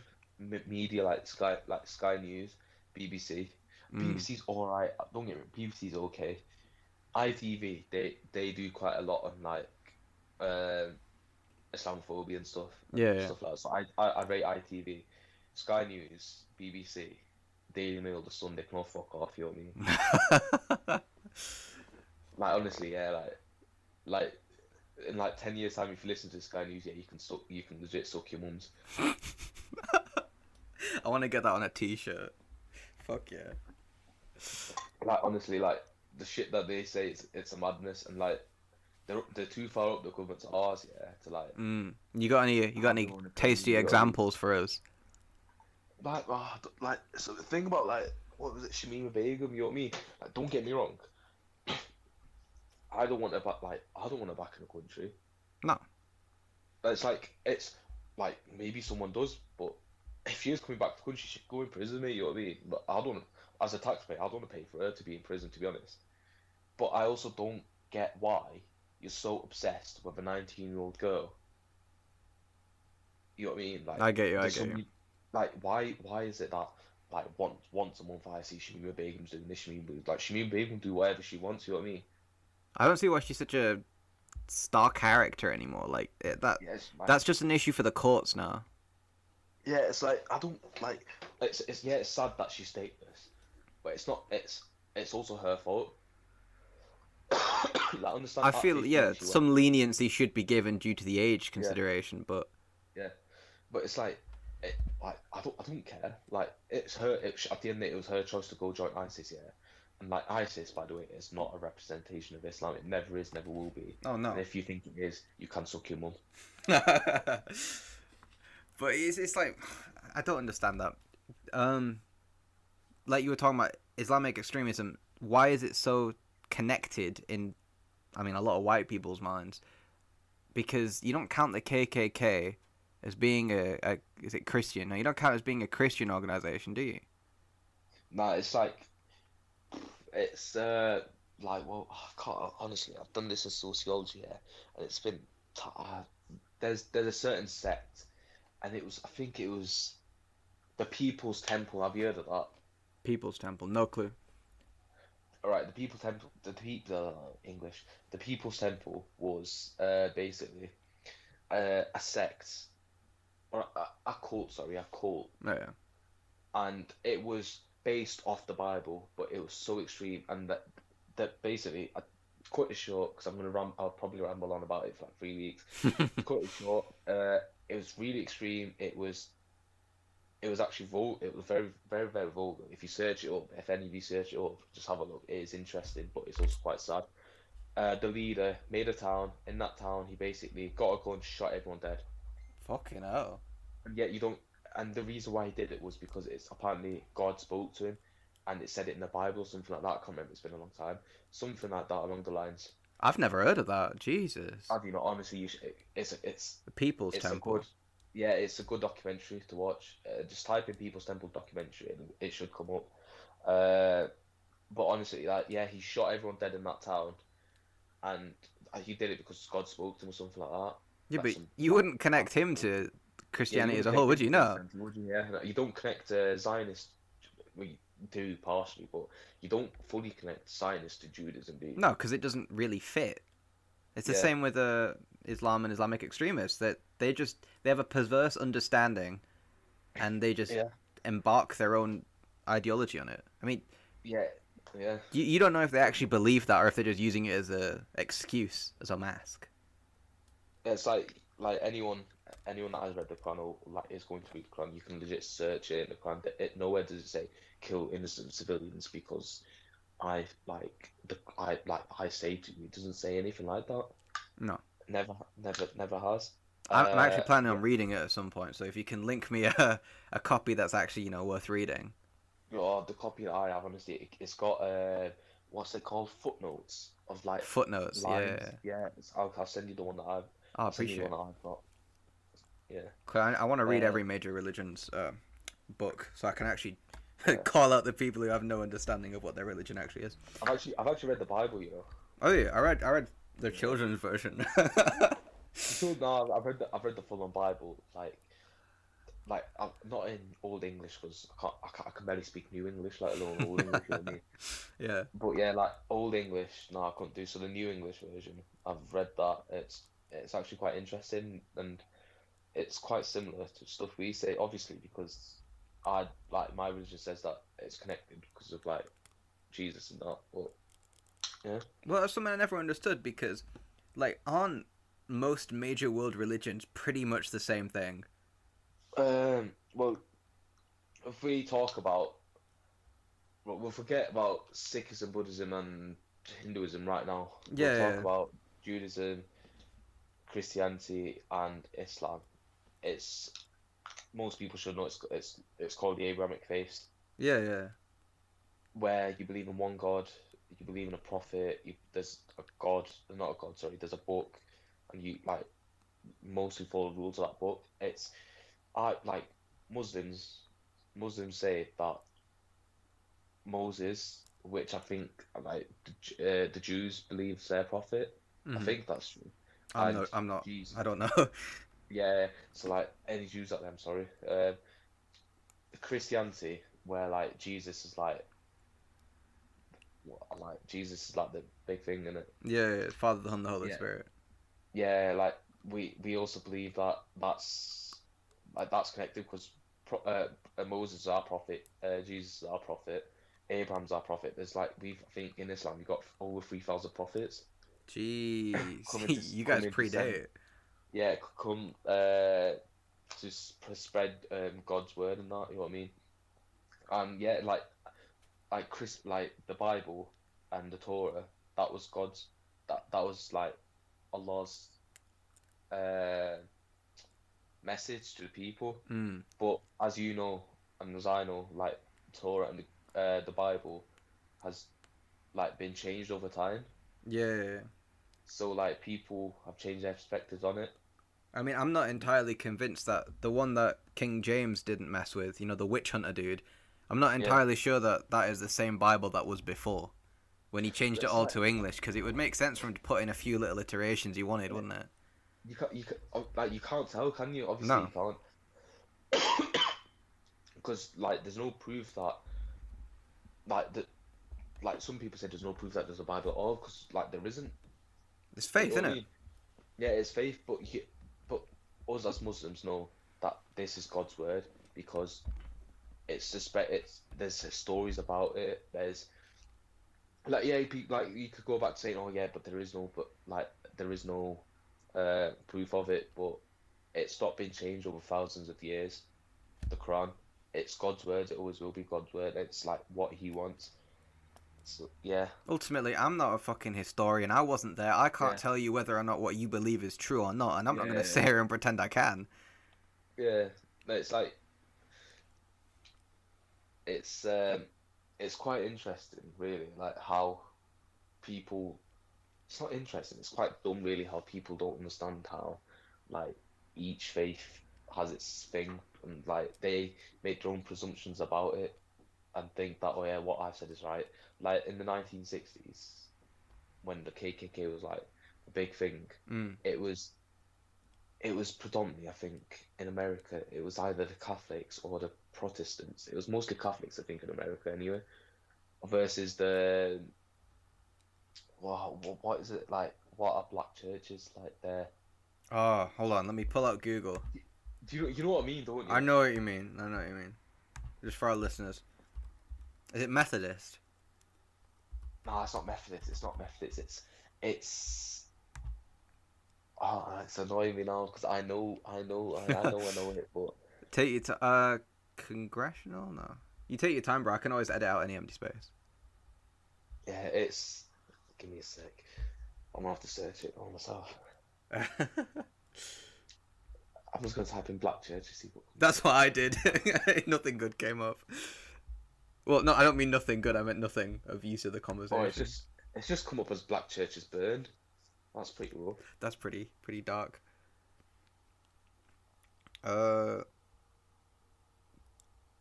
media, like Sky, like Sky News, BBC. Mm. BBC's alright. Don't get me. BBC's okay. ITV, they they do quite a lot on like um, Islamophobia and stuff. and Yeah, yeah. Stuff like that. So I, I I rate ITV, Sky News, BBC, Daily Mail, The Sun. They can all fuck off. You know what I mean? Like honestly, yeah. Like like in like ten years time, if you listen to Sky News, yeah, you can suck. You can legit suck your mums. I want to get that on a t-shirt. Fuck yeah. like honestly, like the shit that they say, it's it's a madness, and like they're they're too far up the government's ours, yeah, to like Mm. You got any? You got any don't wanna tell tasty examples for us? like ah, like so the thing about like what was it, Shamima Begum, you know what I mean? Like, don't get me wrong, I don't want to back like I don't want to back in the country. No. It's like it's like maybe someone does, but if she is coming back to the country, she should go in prison, mate. You know what I mean? But I don't, as a taxpayer, I don't want to pay for her to be in prison, to be honest. But I also don't get why you're so obsessed with a 19 year old girl. You know what I mean? Like I get you. I get you. like why why is it that like once once a month I see Shamima Begum's doing this, Shamima like Shamima Begum do whatever she wants. You know what I mean? I don't see why she's such a star character anymore. Like it, that. Like, That's just an issue for the courts now. Yeah. It's like I don't like. It's it's yeah. It's sad that she's stateless, but it's not. It's it's also her fault. like, I understand. I feel yeah, she some leniency should be given due to the age consideration, but yeah, But it's like, it, like I don't, I don't care. Like it's her. It, at the end, of it, it was her choice to go join ISIS. Yeah, and like ISIS, by the way, is not a representation of Islam. It never is, never will be. oh no. And if you think it is, you can suck your mum. but it's it's like I don't understand that. Um, like you were talking about Islamic extremism. Why is it so connected in? I mean, a lot of white people's minds, because you don't count the KKK as being a, a is it Christian? No, you don't count as being a Christian organization, do you? No, it's like, it's uh, like well, I can't honestly. I've done this in sociology, yeah, and it's been t- uh, there's there's a certain sect, and it was I think it was the People's Temple. Have you heard of that? People's Temple, no clue. All right, the People's Temple, the people uh, English, the People's Temple was uh, basically uh, a sect or a, a cult. Sorry, a cult, Oh, yeah. and it was based off the Bible, but it was so extreme, and that that basically, I cut it short because I'm gonna ram. I'll probably ramble on about it for like three weeks. cut it short. Uh, it was really extreme. It was. It was actually vul. It was very, very, very vulgar. If you search it up, if any of you search it up, just have a look. It is interesting, but it's also quite sad. Uh, the leader made a town. In that town, he basically got a gun, shot everyone dead. Fucking hell. And yet you don't. And the reason why he did it was because it's apparently God spoke to him, and it said it in the Bible, something like that. I can't remember. It's been a long time. Something like that along the lines. I've never heard of that. Jesus. Have you not? Honestly, you should, it's it's The People's it's a Temple. good, yeah, it's a good documentary to watch. Uh, just type in People's Temple documentary and it should come up. Uh, but honestly, like, yeah, he shot everyone dead in that town, and uh, he did it because God spoke to him or something like that. Yeah, That's but some- you wouldn't connect him to Christianity Yeah, as a whole, would you? No. would you? Yeah, you don't connect uh, Zionist. We do partially, but you don't fully connect Zionist to Judaism, do you? No, because it doesn't really fit. It's the Yeah. same with uh, Islam and Islamic extremists that they just they have a perverse understanding, and they just Yeah. embark their own ideology on it. I mean, Yeah, yeah. you, you don't know if they actually believe that or if they're just using it as a excuse, as a mask. It's like like anyone anyone that has read the Quran or like is going to read the Quran, you can legit search it in the Quran. It nowhere does it say kill innocent civilians because I like the I like I say to you. It doesn't say anything like that. No. Never, never, never has. I'm, I'm actually Uh, planning on yeah. reading it at some point, so if you can link me a, a copy that's actually you know worth reading. Oh, the copy that I have, honestly, it, it's got uh, what's it called? Footnotes of like Footnotes, lines. yeah. Yeah, it's, I'll, I'll send you the one that I've. Oh, I I'll send you appreciate the it. one that I've got. Yeah. I, I want to read Uh, every major religion's uh, book, so I can actually Yeah. call out the people who have no understanding of what their religion actually is. I've actually, I've actually read the Bible, you know. Oh yeah, I read I read the children's version. So no, I've- read the I've read the full on Bible, like, like I'm not in Old English because I can't, I can't I can barely speak New English, let alone Old English. you know what I mean? yeah. But yeah, like Old English, no, I couldn't do. So the New English version, I've read that. It's it's actually quite interesting and it's quite similar to stuff we say, obviously, because I like my religion says that it's connected because of like Jesus and that. But Well, that's something I never understood because, like, aren't most major world religions pretty much the same thing? Um, well, if we talk about, well, we'll forget about Sikhism, Buddhism, and Hinduism right now. Yeah, We'll talk yeah. about Judaism, Christianity, and Islam. It's most people should know it's it's it's called the Abrahamic faith, Yeah, yeah. where you believe in one God, you believe in a prophet. You, there's a God, not a God, sorry. There's a book, and you like mostly follow the rules of that book. It's I like Muslims. Muslims say that Moses, which I think like the, uh, the Jews believe is their prophet, I Mhm. think that's true. I'm not. I'm not. Jesus- I don't know. Yeah, so like any Jews out there, I'm sorry. Um, Christianity, where like Jesus is like, what, like Jesus is like the big thing in it. yeah, yeah, Father, the Son, the Holy Yeah. Spirit. Yeah, like we we also believe that that's like that's connected because pro, uh, uh, Moses is our prophet, uh, Jesus is our prophet, Abraham's our prophet. There's like we think in Islam we got over three thousand prophets. Jeez, to- you guys predate. Yeah, come uh to spread um, God's word and that. You know what I mean? Um, yeah, like like Chris, like the Bible and the Torah. That was God's. That that was like Allah's uh message to the people. Mm. But as you know, and as I know, like Torah and the, uh, the Bible has like been changed over time. Yeah. So like people have changed their perspectives on it. I mean, I'm not entirely convinced that the one that King James didn't mess with, you know, the witch hunter dude. I'm not Yeah. entirely sure that that is the same Bible that was before, when he changed it all like- to English, because it would make sense for him to put in a few little iterations he wanted, wouldn't it? You can't, you can oh, like you can't tell, can you? Obviously, No. you can't, because like there's no proof that, like the, like some people say there's no proof that there's a Bible at all, because like there isn't. It's faith, You know what I? Yeah, it's faith, but you, but us as Muslims know that this is God's word because it's suspect it's there's stories about it. There's like yeah, like you could go back saying oh yeah, but there is no but like there is no uh, proof of it, but it's not been changed over thousands of years. The Quran, it's God's word. It always will be God's word. It's like what He wants. So yeah, Ultimately, I'm not a fucking historian. I wasn't there. I can't Yeah. tell you whether or not what you believe is true or not, and I'm not going Yeah. to sit here and pretend I can. Yeah, no, it's like it's um, it's quite interesting, really, like how people. It's not interesting. It's quite dumb, really, how people don't understand how, like, each faith has its thing, and like they make their own presumptions about it, and think that oh yeah, what I've said is right. Like in the 1960s, when the KKK was like a big thing, Mm. it was it was predominantly I think in America it was either the Catholics or the Protestants it was mostly Catholics I think in America anyway versus the wow what, what is it like what are black churches like there Oh, hold on. Let me pull out Google. do you you know what I mean don't you I know what you mean. I know what you mean. Just for our listeners. Is it Methodist? no it's not Methodist it's not Methodist it's it's oh it's annoying me now because I know I know I, I know I know it but Take your t- uh congressional? No. You take your time, bro. I can always edit out any empty space. yeah it's give me a sec I'm gonna have to search it on myself. I'm just gonna type in black church to see what. That's what I did. nothing good came up. Well, no, I don't mean nothing good. I meant nothing of use of the conversation. Oh, it's just it's just come up as black churches burned. That's pretty rough. That's pretty pretty dark. Uh,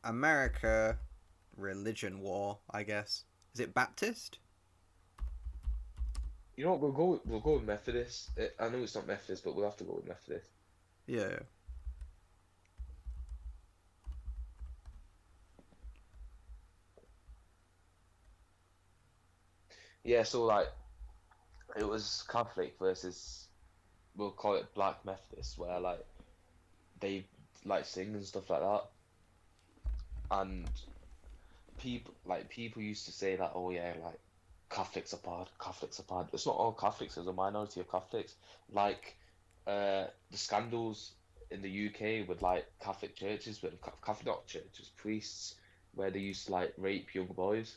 America, religion war. I guess is it Baptist? You know what? We'll go. We'll go with Methodist. I know it's not Methodist, but we'll have to go with Methodist. Yeah. Yeah. So like, it was Catholic versus we'll call it Black Methodist, where like they like sing and stuff like that, and people like people used to say that oh yeah like Catholics are bad, Catholics are bad. It's not all Catholics. There's a minority of Catholics. Like uh, the scandals in the UK with like Catholic churches, with Catholic not churches, priests, where they used to like rape young boys.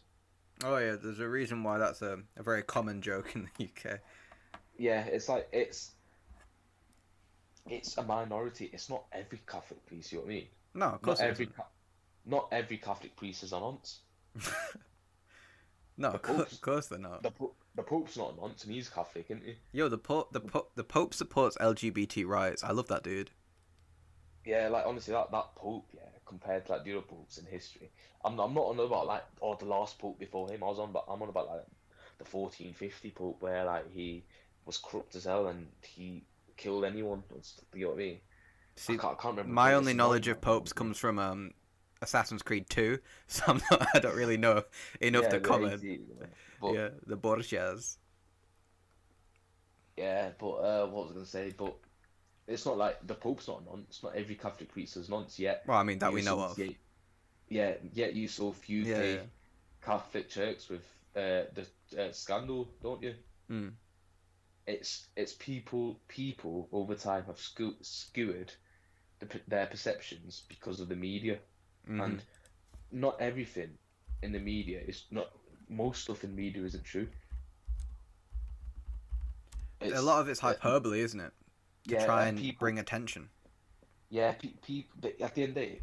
Oh yeah. There's a reason why that's a, a very common joke in the UK. Yeah, it's like it's it's a minority. It's not every Catholic priest. You know what I mean? No, of course Not every isn't. Not every Catholic priest is a nonce. no, of course, of course they're not. The po- the Pope's not a nonce, and he's Catholic, isn't he? Yo, the pope, the pope, the pope supports LGBT rights. I love that dude. Yeah, like honestly, that that Pope, yeah, compared to like the other popes in history, I'm not, I'm not on about like oh the last Pope before him. I was on, but I'm on about like the 1450 Pope, where like he was corrupt as hell and he killed anyone. You know what I mean? See, I, can't, I can't remember. my only knowledge of popes comes from um, Assassin's Creed 2, so I'm not, I don't really know enough Yeah, to comment. Ezio, But, yeah, the Borgias. Yeah, but uh, what was I gonna say? But it's not like the Pope's not a nonce. Not every Catholic priest is nonce yet. Well, I mean that we know of. Yeah, yeah, yet you saw a few Yeah, yeah. Catholic churches with uh, the uh, scandal, don't you? Mm. It's it's people people over time have skew- skewered the, their perceptions because of the media, Mhm. and not everything in the media is not most stuff in media isn't true. a lot of it's uh, hyperbole, isn't it? To yeah, try and people, bring attention. Yeah, people. But at the end of the day,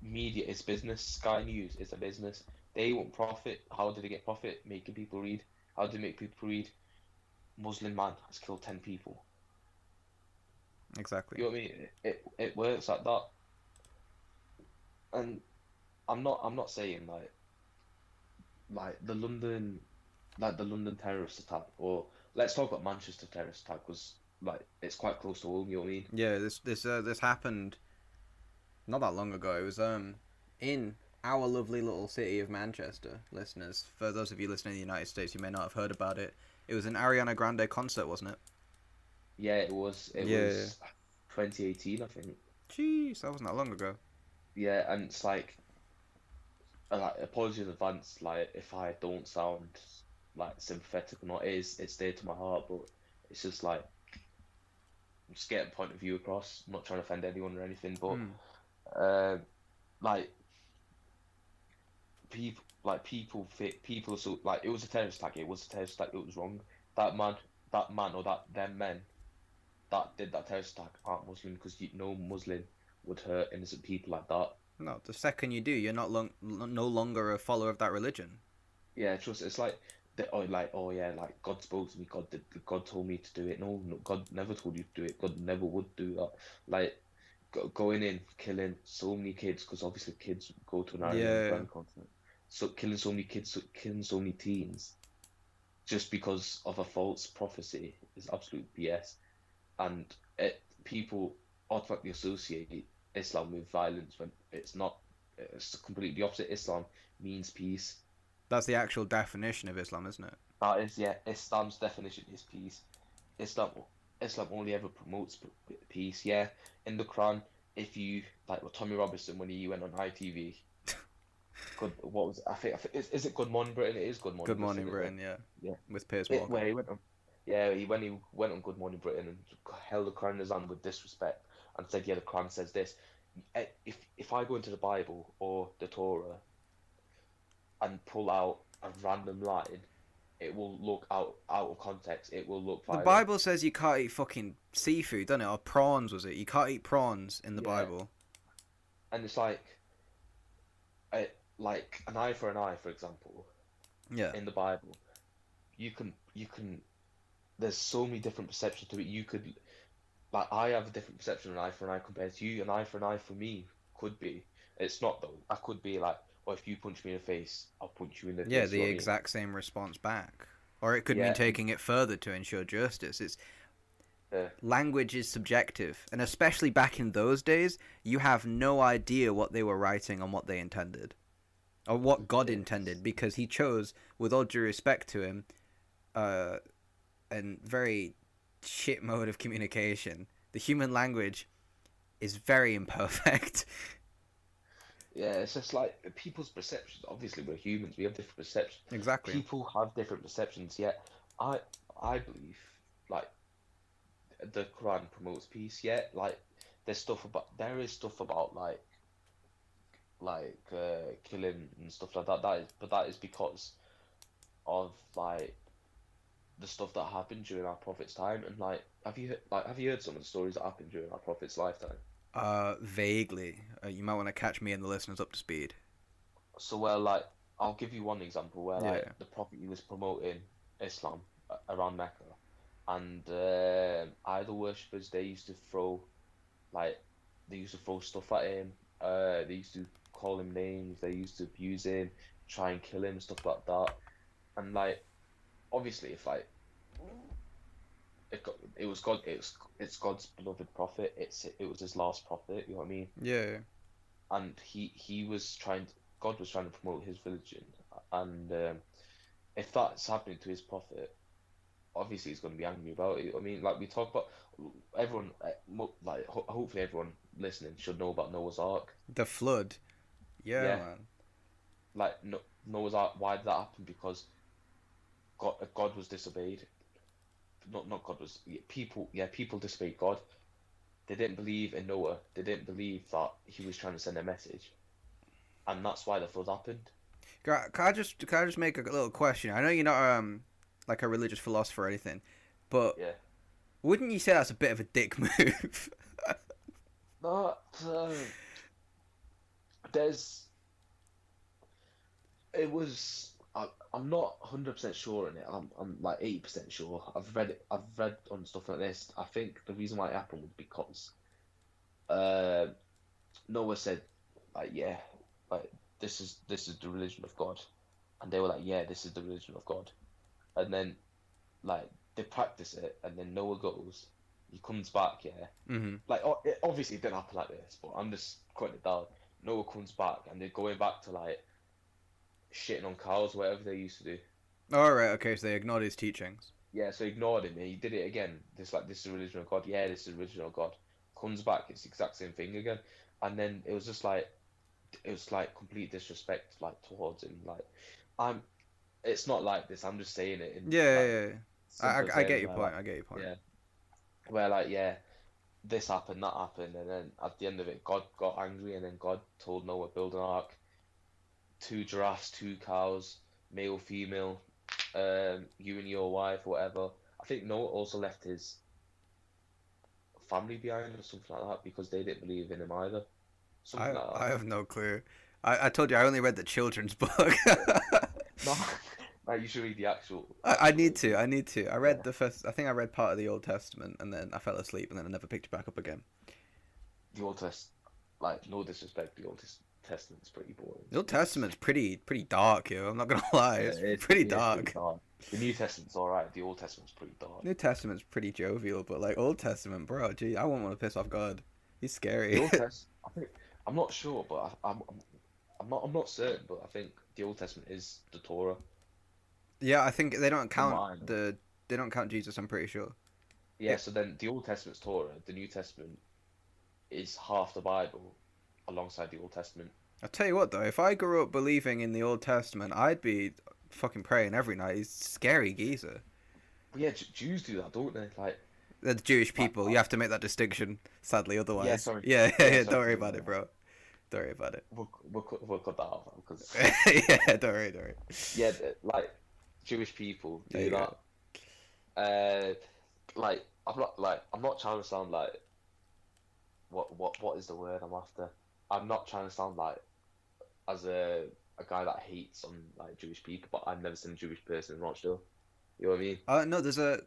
media is business. Sky News is a business. They want profit. How do they get profit? Making people read. How do they make people read? Muslim man has killed ten people. Exactly. You know what I mean? It, it it works like that. And I'm not I'm not saying like like the London like the London terrorist attack or let's talk about Manchester terrorist attack was like it's quite close to home. You know what I mean? Yeah, this this uh, this happened not that long ago. It was um in our lovely little city of Manchester, listeners. For those of you listening in the United States, you may not have heard about it. It was an Ariana Grande concert, wasn't it? Yeah, it was. It Yeah, was 2018, I think. Jeez, that wasn't that long ago. Yeah, and it's like, uh, like apologies in advance, like if I don't sound like sympathetic or not, it is it's dear to my heart, but it's just like Just getting point of view across. I'm not trying to offend anyone or anything, but Mm. uh, like people, like people, fit people. So like it was a terrorist attack. It was a terrorist attack. It was wrong. That man, that man, or that them men that did that terrorist attack aren't Muslim because no Muslim would hurt innocent people like that. No, the second you do, you're not long, no longer a follower of that religion. Yeah, trust. It's like they, oh, like oh yeah, like God spoke to me. God did. God told me to do it. No, no, God never told you to do it. God never would do that. Like go, going in, killing so many kids because obviously kids go to an Ariana Yeah. Concert. So killing so many kids, so, killing so many teens, just because of a false prophecy is absolute BS, and it people automatically associate Islam with violence when it's not. It's completely the opposite. Islam means peace. That's the actual definition of Islam, isn't it? That is, yeah, Islam's definition is peace. Islam, Islam only ever promotes peace. Yeah, in the Quran, if you like, with Tommy Robinson when he went on ITV. Good, what was it? I think, I think is, is it Good Morning Britain? It is Good Morning. Good Morning? Britain, yeah. Yeah. With Piers Walker. where he went on, yeah, he when he went on Good Morning Britain and held the Quran in his hand with disrespect and said, "Yeah, the Quran says this." If if I go into the Bible or the Torah and pull out a random line, it will look out out of context. It will look The. Bible says you can't eat fucking seafood, doesn't it? Or prawns, was it? You can't eat prawns in the Yeah. Bible. and it's like, eh, like an eye for an eye, for example. Yeah. in the Bible, you can you can there's so many different perceptions to it. You could like I have a different perception of an eye for an eye compared to you. An eye for an eye for me could be. It's not though. I could be like, well, if you punch me in the face, I'll punch you in the Yeah, face. Yeah, the you know I mean? exact same response back. Or it could Yeah. mean taking it further to ensure justice. It's Yeah. language is subjective, and especially back in those days, you have no idea what they were writing and what they intended, or what God intended, because He chose, with all due respect to Him, uh, and very shit mode of communication. The human language is very imperfect. Yeah, it's just like people's perceptions. Obviously, we're humans. We have different perceptions. exactly. People have different perceptions. Yet, I I believe like the Quran promotes peace. Yet, like there's stuff about there is stuff about like like uh, killing and stuff like that. That is, but that is because of like the stuff that happened during our prophet's time. And like, have you like have you heard some of the stories that happened during our prophet's lifetime? Uh, vaguely. Uh, you might want to catch me and the listeners up to speed. So where like I'll give you one example where like Yeah. the prophet he was promoting Islam around Mecca, and um idol worshippers they used to throw like they used to throw stuff at him. Uh, they used to call him names. They used to abuse him, try and kill him, stuff like that. And like obviously if like it, got, it was God. It's it's God's beloved prophet. It's it was his last prophet. You know what I mean? Yeah. And he he was trying. To, God was trying to promote his religion, and um, if that's happening to his prophet, obviously he's going to be angry about it. I mean, like we talk about, everyone uh, like ho- hopefully everyone listening should know about Noah's Ark. The flood. Yeah, Yeah. man. Like no, Noah's Ark. Why did that happen? Because God God was disobeyed. Not not God was people. Yeah, people disobeyed God. They didn't believe in Noah. They didn't believe that he was trying to send a message, and that's why the flood happened. Can I, can I just can I just make a little question? I know you're not um like a religious philosopher or anything, but Yeah. wouldn't you say that's a bit of a dick move? No, um, there's. It was. I'm not hundred percent sure in it. I'm, I'm like eighty percent sure. I've read it. I've read on stuff like this. I think the reason why it happened was because, uh, Noah said, like, yeah, like this is this is the religion of God, and they were like, yeah, this is the religion of God, and then, like, they practice it, and then Noah goes, he comes back, yeah, hmm like it obviously it didn't happen like this, but I'm just cutting it down. Noah comes back and they're going back to like shitting on cows, whatever they used to do. All right. Okay. So they ignored his teachings. Yeah, so he ignored him. He did it again. This like this is the religion of God. Yeah, this is the religion of God. Comes back, it's the exact same thing again. And then it was just like it was like complete disrespect like towards him. Like I'm, it's not like this. I'm just saying it. In, Yeah. like, yeah, yeah. I, I, I get your point. like, I get your point. Yeah. where like yeah this happened that happened and then at the end of it god got angry and then god told noah build an ark two giraffes two cows male female um you and your wife whatever i think noah also left his family behind or something like that because they didn't believe in him either something I, like I have no clue. I, I told you I only read the children's book. no like you should read the actual I, I need to. I need to. I read the first. I think I read part of the Old Testament, and then I fell asleep, and then I never picked it back up again. the old test like no disrespect the old Tes- testament's pretty boring The Old Testament's pretty pretty dark, yo. I'm not gonna lie. It's Yeah, it- pretty yeah, it's dark. The New Testament's alright. The Old Testament's pretty dark. New Testament's pretty jovial, but like Old Testament, bro, gee, I wouldn't want to piss off God. He's scary. The Old Test, I think, I'm not sure, but I, I'm, I'm, I'm not, I'm not certain, but I think the Old Testament is the Torah. yeah, I think they don't From what I count the. They don't count Jesus. I'm pretty sure. Yeah, Yeah. So then the Old Testament's Torah. The New Testament is half the Bible, alongside the Old Testament. I'll tell you what though, if I grew up believing in the Old Testament, I'd be fucking praying every night. He's scary geezer. But yeah, J- Jews do that, don't they? Like, The Jewish people, you have to make that distinction. Sadly, otherwise. sorry. Yeah, yeah, Yeah, yeah. sorry. Don't worry about it, bro. Don't worry about it. we'll, we'll, cut, we'll cut that off because yeah, don't worry, don't worry. yeah, like Jewish people do that. Uh, like I'm not like I'm not trying to sound like what what what is the word I'm after? I'm not trying to sound like as a a guy that hates on like Jewish people, but I've never seen a Jewish person in Rochdale. You know what I mean? Uh, no, there's a.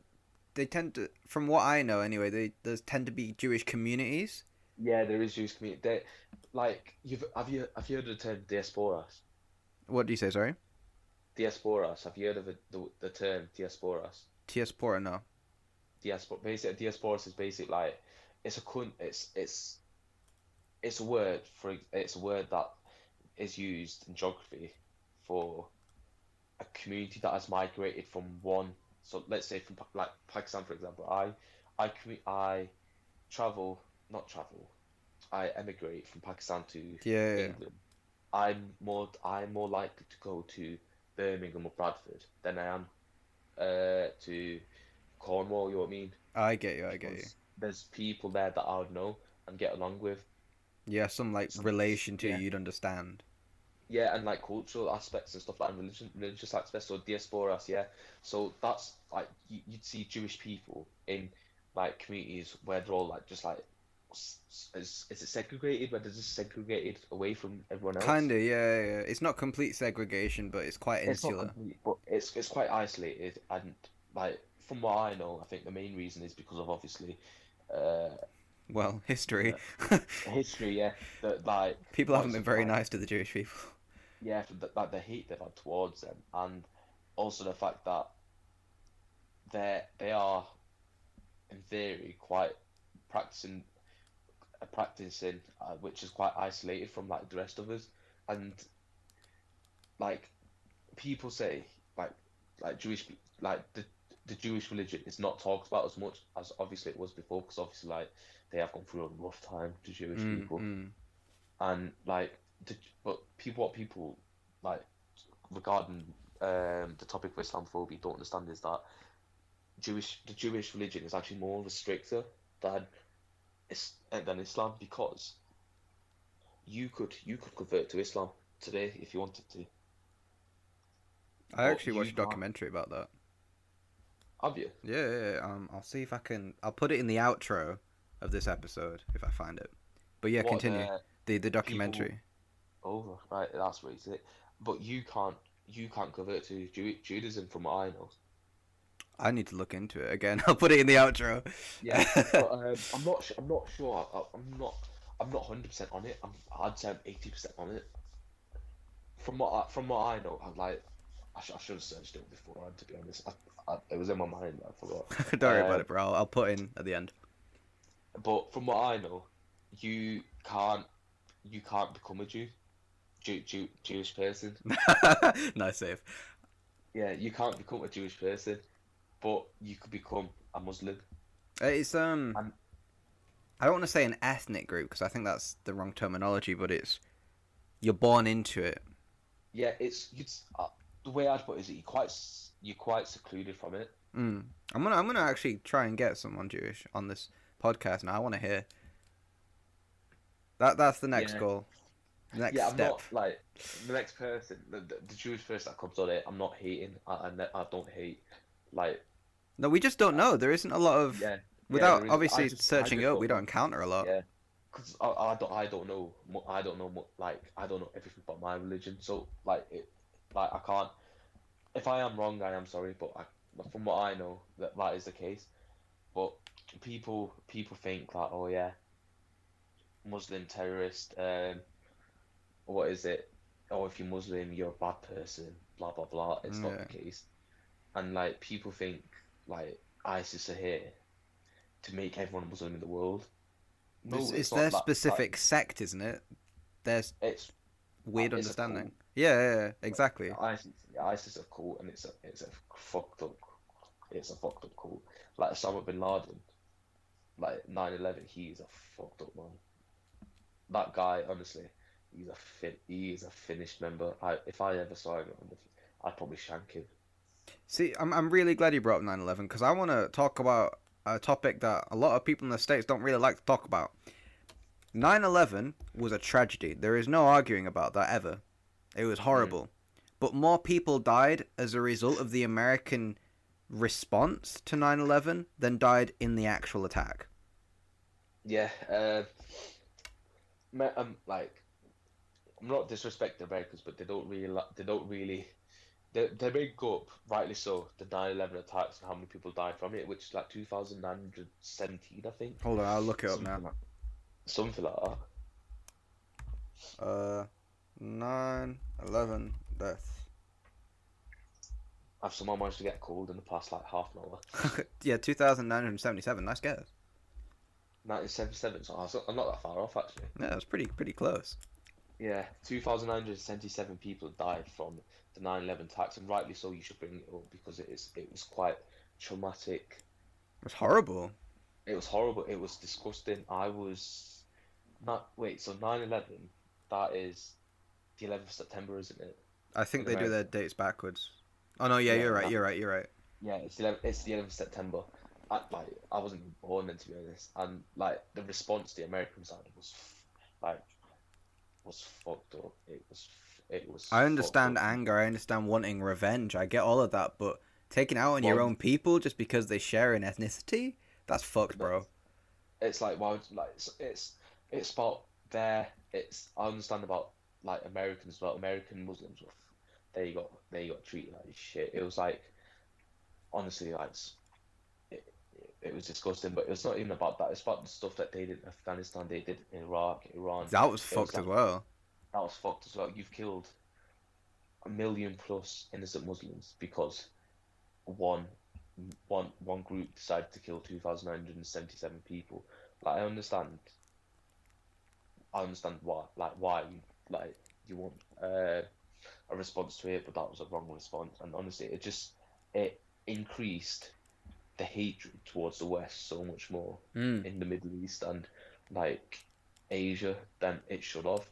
They tend to, from what I know anyway, they there's tend to be Jewish communities. Yeah, there is Jewish community. They, like you've have you have you heard of the term diasporas? What do you say? Sorry, Diasporas. Have you heard of it, the the term diasporas? Diaspora, No. diaspora basically diasporas is basically like it's a con it's it's it's a word for it's a word that is used in geography for a community that has migrated from one so let's say from like Pakistan for example I I I travel not travel I emigrate from Pakistan to Yeah. England I'm more I'm more likely to go to Birmingham or Bradford than I am uh, to Cornwall. You know what I mean? I get you. I get you. There's people there that I would know and get along with. Yeah, some like Some- relation to yeah. you you'd understand. Yeah, and like cultural aspects and stuff like and religion, religious aspects. So diasporas, yeah. So that's like you, you'd see Jewish people in like communities where they're all like just like is is it segregated? Where they're just segregated away from everyone else. Kinda, yeah, yeah. It's not complete segregation, but it's quite insular. It's not complete, but it's it's quite isolated and like from what I know, I think the main reason is because of obviously uh, Well, history. history. Yeah, that like People haven't been very like? nice to the Jewish people. yeah, the, like the hate they've had towards them, and also the fact that they they are in theory, quite practicing, uh, practicing, uh, which is quite isolated from like the rest of us, and like people say, like like Jewish, like the the Jewish religion is not talked about as much as obviously it was before, because obviously like they have gone through a rough time, to Jewish Mm, people, mm. and like the, but people what people like regarding um, the topic of Islamophobia don't understand is that Jewish the Jewish religion is actually more restrictive than uh, than Islam because you could you could convert to Islam today if you wanted to. I But actually watched a documentary about that. Have you? Yeah, yeah, yeah, um, I'll see if I can. I'll put it in the outro of this episode if I find it. But yeah, What, continue uh, the the documentary. oh, right, that's what it. But you can't you can't convert to Ju- Judaism from what I know. I need to look into it again. I'll put it in the outro. Yeah, but um, I'm not. I'm not sure. I, I'm not. I'm not hundred percent on it. I'm. I'd say I'm eighty percent on it. From what I, from what I know, I'm like. I, sh- I should have searched it beforehand. To be honest, I, I, it was in my mind. I forgot. Don't worry about it, bro. I'll, I'll put in at the end. But from what I know, you can't. You can't become a Jew. Jew, Jew Jewish person. nice save. Yeah, you can't become a Jewish person, but you could become a Muslim. It's um, I'm- I don't want to say an ethnic group because I think that's the wrong terminology, but it's you're born into it. Yeah, it's it's uh, the way I'd put it is that you're quite you're quite secluded from it. Mm. I'm gonna I'm gonna actually try and get someone Jewish on this podcast now. I want to hear. That that's the next Yeah. goal. Next yeah, I'm step. not like the next person, the, the, Jewish person that comes on it. I'm not hating. I, I, ne- I don't hate. Like No, we just don't know. There isn't a lot of yeah, without is- obviously just- searching up. We don't don't encounter a lot. Yeah, because I, I don't I don't know I don't know like I don't know everything about my religion. So like it like I can't. If I am wrong, I am sorry. But I, from what I know, that that is the case. But people people think like oh yeah, Muslim terrorist. Um, what is it? Oh, if you're Muslim, you're a bad person. Blah blah blah. It's not the case. And like people think like ISIS are here to make everyone Muslim in the world. No, it's, it's not their specific sect, isn't it? There's it's weird it's understanding. Yeah, yeah, yeah, exactly. ISIS. ISIS are cool, and it's a it's a fucked up. It's a fucked up cult. Like Osama bin Laden, like 9/11. He's a fucked up man. That guy, honestly, he's a fin- he is a finished member. I if I ever saw him, I'd probably shank him. See, I'm I'm really glad you brought up 9/11 because I want to talk about a topic that a lot of people in the states don't really like to talk about. 9/11 was a tragedy. There is no arguing about that ever. It was horrible. Mm. But more people died as a result of the American response to 9/11 than died in the actual attack. Yeah, uh, um, like I'm not disrespecting Americans, but they don't really, they don't really, they they make up rightly so the 9/11 attacks and how many people died from it, which is like 2,917, I think. Hold on, I'll look it up Something now. like, something like that. Uh 9/11 deaths. I've somehow managed to get cold in the past like half an hour. yeah, 2,977. Nice guess. 1977, so was- I'm not that far off actually. Yeah, that's pretty pretty close. Yeah, 2,977 people died from the 9/11 attacks, and rightly so. You should bring it up because it is it was quite traumatic. It was horrible. It was horrible. It was disgusting. I was not wait. So 9/11, that is the 11th of September, isn't it? I think In they do their dates backwards. Oh no, yeah, Yeah, you're right. You're right. You're right. Yeah, it's the 11th, it's the 11th of September. I, like I wasn't even born then, to be honest. And like the response to the American side was like was fucked up. It was it was. I understand anger. I understand wanting revenge. I get all of that, but taking out on your own people just because they share an ethnicity, that's fucked, bro. It's like why would like it's it's, it's about their it's I understand about like Americans but American Muslims were they got they got treated like shit. It was like honestly like it, it was disgusting, but it's not even about that. It's about the stuff that they did in Afghanistan, they did in Iraq, Iran. That was It fucked like- as well. That was fucked as well. You've killed a million plus innocent Muslims because one one one group decided to kill two thousand nine hundred and seventy seven people. Like I understand. I understand why, like why, like you want uh, a response to it, but that was a wrong response. And honestly, it just it increased the hatred towards the West so much more Mm. in the Middle East and like Asia than it should have.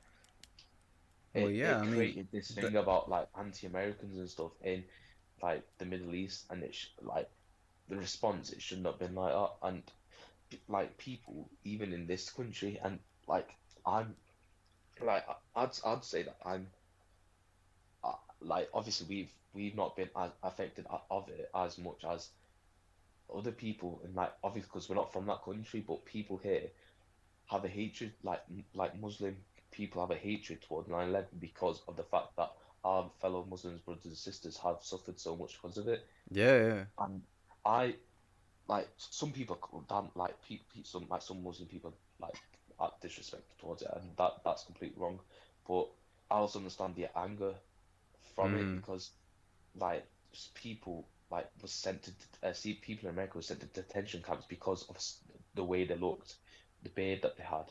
Well, yeah, it I mean, created this the- thing about like anti-Americans and stuff in like the Middle East, and it sh like the response it shouldn't have been like that, and like people even in this country, and like I'm like I'd I'd say that I'm like obviously we've we've not been as affected of it as much as other people and like obviously because we're not from that country but people here have a hatred like like Muslim people have a hatred toward 9/11 because of the fact that our fellow Muslims brothers and sisters have suffered so much because of it Yeah, yeah. and I like some people damn like pe- pe- some like some Muslim people like act disrespectful towards it, and that that's completely wrong. But I also understand the anger from Mm. it because like people like was sent to uh, see people in America were sent to detention camps because of the way they looked, the beard that they had,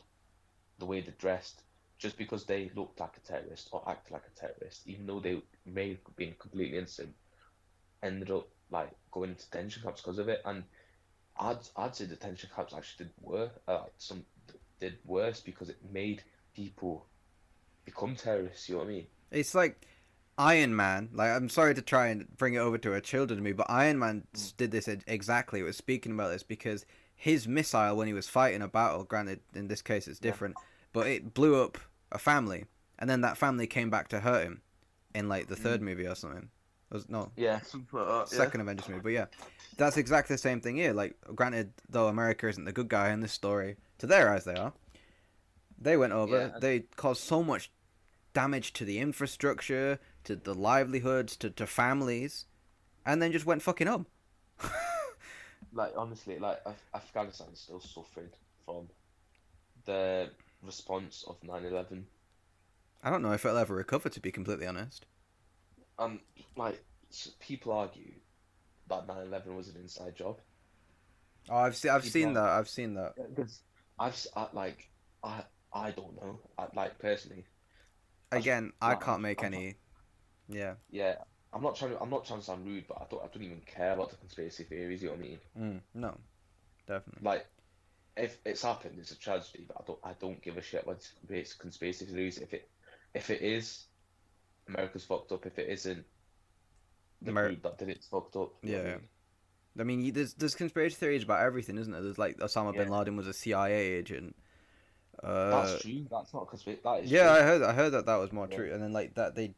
the way they dressed. Just because they looked like a terrorist or acted like a terrorist, even though they may have been completely innocent, ended up like going into detention camps because of it. And I'd I'd say detention camps actually did worse. Uh, some did worse because it made people become terrorists. You know what I mean? It's like Iron Man. Like I'm sorry to try and bring it over to a children movie, but Iron Man hmm. s- did this exactly. It was speaking about this because his missile when he was fighting a battle, granted in this case it's Yeah. different, but it blew up a family, and then that family came back to hurt him in like the third hmm. movie or something. It was no Yeah, that. Uh, second Avengers movie, but yeah, that's exactly the same thing here. Like, granted, though America isn't the good guy in this story, to their eyes they are. They went over. Yeah. They caused so much damage to the infrastructure, to the livelihoods, to, to families, and then just went fucking up. Like honestly, like Af- Afghanistan is still suffering from the response of 9/11. I don't know if it'll ever recover, to be completely honest. And like people argue that 9/11 was an inside job. Oh, I've seen, I've People seen that. I've seen that. Because I've I, like I I don't know. I, like personally, Again, I like, can't make I'm any. Yeah. yeah. I'm not trying to. I'm not trying to sound rude, but I don't. I don't even care about the conspiracy theories. You know what I mean? Mm, no, definitely. Like, if it's happened, it's a tragedy. But I don't. I don't give a shit about it's conspiracy theories. If it, if it is, America's fucked up. If it isn't, the Amer- group that did it's fucked up. what I Yeah. mean? I mean, there's there's conspiracy theories about everything, isn't there? There's like Osama bin Laden was a CIA agent. Uh, That's true. That's not conspiracy. That is yeah, true. I heard I heard that that was more Yeah. true, and then like that they,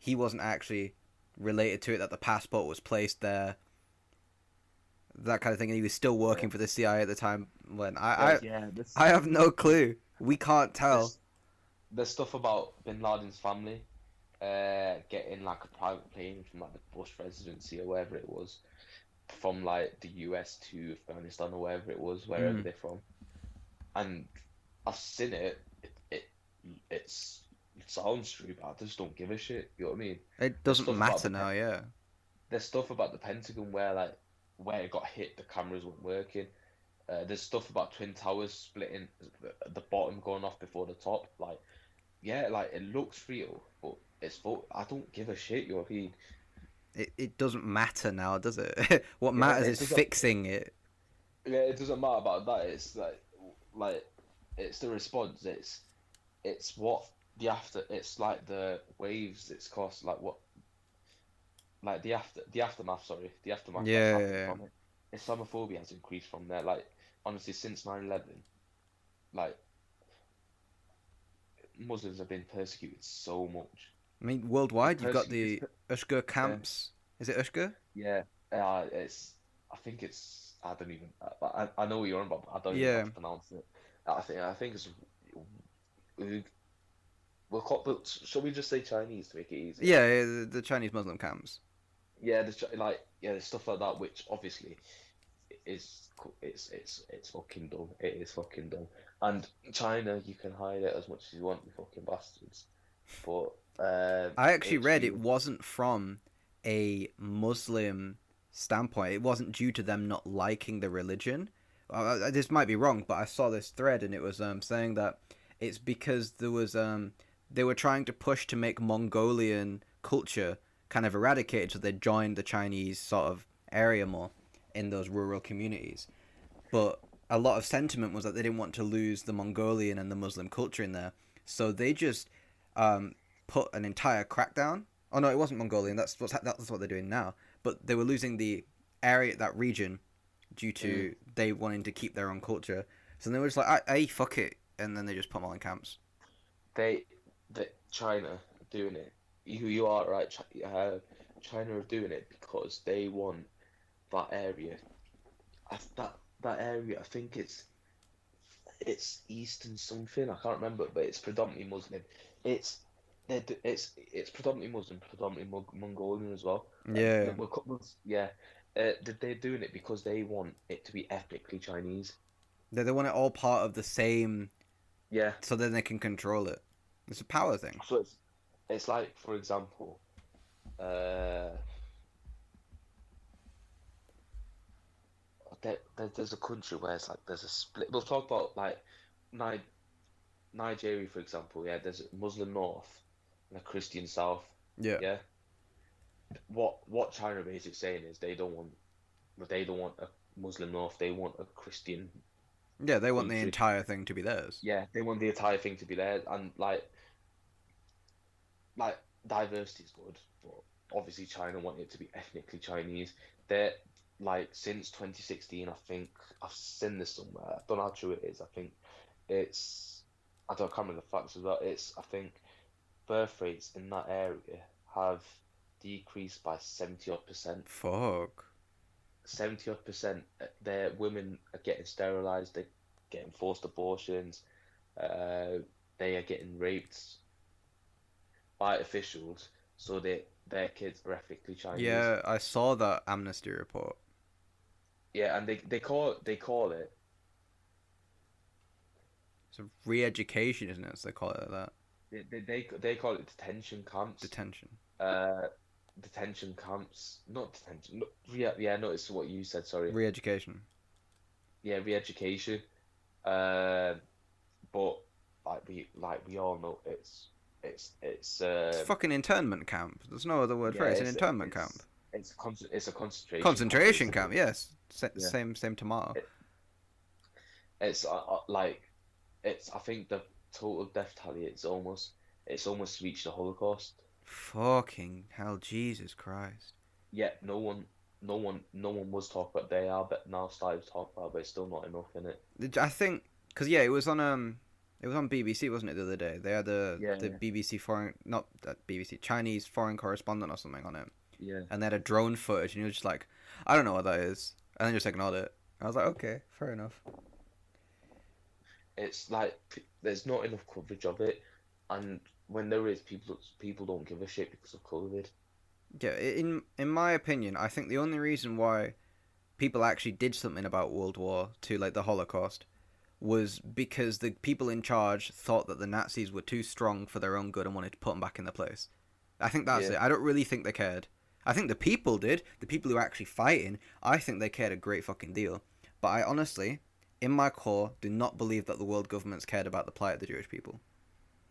he wasn't actually related to it. That the passport was placed there. That kind of thing, and he was still working Yeah. for the CIA at the time. When I I, yeah, this- I have no clue. We can't tell. There's, there's stuff about Bin Laden's family, uh, getting like a private plane from like the Bush presidency or wherever it was, from like the US to Afghanistan or wherever it was, wherever Mm. they're from, and I've seen it. It, it it's it sounds true, but I just don't give a shit. You know what I mean? It doesn't matter the- now. Yeah. There's stuff about the Pentagon where like where it got hit, the cameras weren't working. Uh, there's stuff about Twin Towers splitting, the bottom going off before the top. Like, yeah, like it looks real, but it's full. I don't give a shit. You know what I mean? It it doesn't matter now, does it? what Yeah, matters it is fixing it. Yeah, it doesn't matter about that. It's like, like, it's the response. It's, it's what the after. It's like the waves. It's caused like what, like the after the aftermath. Sorry, the aftermath. Yeah, yeah, yeah. it. Islamophobia has increased from there. Like honestly, since 9/11, like Muslims have been persecuted so much. I mean, worldwide, you've got the Ushgur camps. Is it Ushgur? Yeah, uh, it's. I think it's. I don't even. I, I know what you're on about. But I don't even Yeah. know how to pronounce it. I think. I think it's. We- We'll call, but shall we just say Chinese to make it easy? Yeah, yeah, the, the Chinese Muslim camps. Yeah, Chi- like yeah, there's stuff like that, which obviously is it's it's it's fucking dumb. It is fucking dumb. And China, you can hide it as much as you want, you fucking bastards. But um, I actually read it wasn't from a Muslim standpoint. It wasn't due to them not liking the religion. Uh, uh, this might be wrong, but I saw this thread and it was um, saying that it's because there was um, they were trying to push to make Mongolian culture kind of eradicated, so they joined the Chinese sort of area more in those rural communities. But a lot of sentiment was that they didn't want to lose the Mongolian and the Muslim culture in there, so they just um, put an entire crackdown. Oh no, it wasn't Mongolian. That's what's that's what they're doing now. But they were losing the area, that region, due to mm. they wanting to keep their own culture. So they were just like, "Hey, fuck it," and then they just put them all in camps. They, the China doing it. You, you are right. Uh, China are doing it because they want that area. That that area, I think it's it's Eastern something. I can't remember, but it's predominantly Muslim. It's it's it's predominantly Muslim, predominantly Mongolian as well. Yeah, yeah. Uh, they're doing it because they want it to be ethnically Chinese. They they want it all part of the same. Yeah. So then they can control it. It's a power thing. So it's it's like, for example, uh, there, there's a country where it's like there's a split. We'll talk about like Ni- Nigeria, for example. Yeah, there's a Muslim north and a Christian south. Yeah. Yeah. What what China basically is saying is they don't want, they don't want a Muslim north. They want a Christian. Yeah, they want the entire thing to be theirs. Yeah, they want the entire thing to be theirs, and like, like diversity is good, but obviously China want it to be ethnically Chinese. They're like since 2016, I think I've seen this somewhere. I don't know how true it is. I think it's I don't I can't remember the facts as well. It's I think birth rates in that area have decreased by 70 odd percent. Fuck. 70 odd percent. Uh, their women are getting sterilized. They're getting forced abortions. Uh, they are getting raped by officials, so that their kids are ethnically Chinese. Yeah, I saw that Amnesty report. Yeah, and they they call they call it. It's a re-education, isn't it? So they call it that. They, they they they call it detention camps. Detention. Uh, detention camps, not detention. No, yeah, yeah, no, it's what you said. Sorry. Re-education. Yeah, re-education. Uh, but like we like we all know, it's it's it's. Uh, it's fucking internment camp. There's no other word yeah, for it. It's, an internment it's, camp. It's a con- it's a concentration concentration camp. camp yes, Sa- yeah. same same tomato. It, it's uh, uh, like it's. I think the total death tally. It's almost it's almost reached the Holocaust. Fucking hell, Jesus Christ! Yeah, no one, no one, no one was talking about. They are, but now started to talk about, but it's still not enough in it. I think because yeah, it was on um it was on BBC, wasn't it, the other day? They had the yeah, the yeah. BBC foreign, not uh, that BBC, Chinese foreign correspondent or something on it. Yeah. And they had a drone footage, and he was just like, I don't know what that is, and then just ignored it. I was like, okay, fair enough. It's like there's not enough coverage of it, and when there is, people people don't give a shit because of COVID. Yeah, in in my opinion, I think the only reason why people actually did something about World War Two, like the Holocaust, was because the people in charge thought that the Nazis were too strong for their own good and wanted to put them back in their place. I think that's yeah. it. I don't really think they cared. I think the people did. The people who were actually fighting, I think they cared a great fucking deal. But I honestly, in my core, do not believe that the world governments cared about the plight of the Jewish people.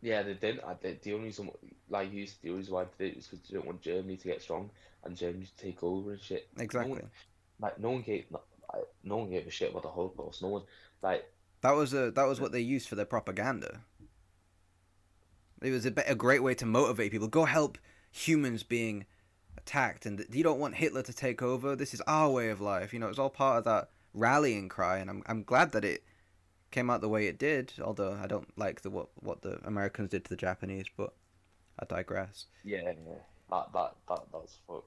Yeah, they did. I did. The only reason, like you, the only reason why they did it was because they didn't want Germany to get strong and Germany to take over and shit. Exactly. No one, like no one gave, like, no one gave a shit about the Holocaust. No one, like that was a that was what they used for their propaganda. It was a, a great way to motivate people. Go help humans being attacked, and you don't want Hitler to take over. This is our way of life. You know, it's all part of that rallying cry, and I'm I'm glad that it came out the way it did. Although I don't like the what what the Americans did to the Japanese, but I digress. Yeah, yeah. that that that that's fucked.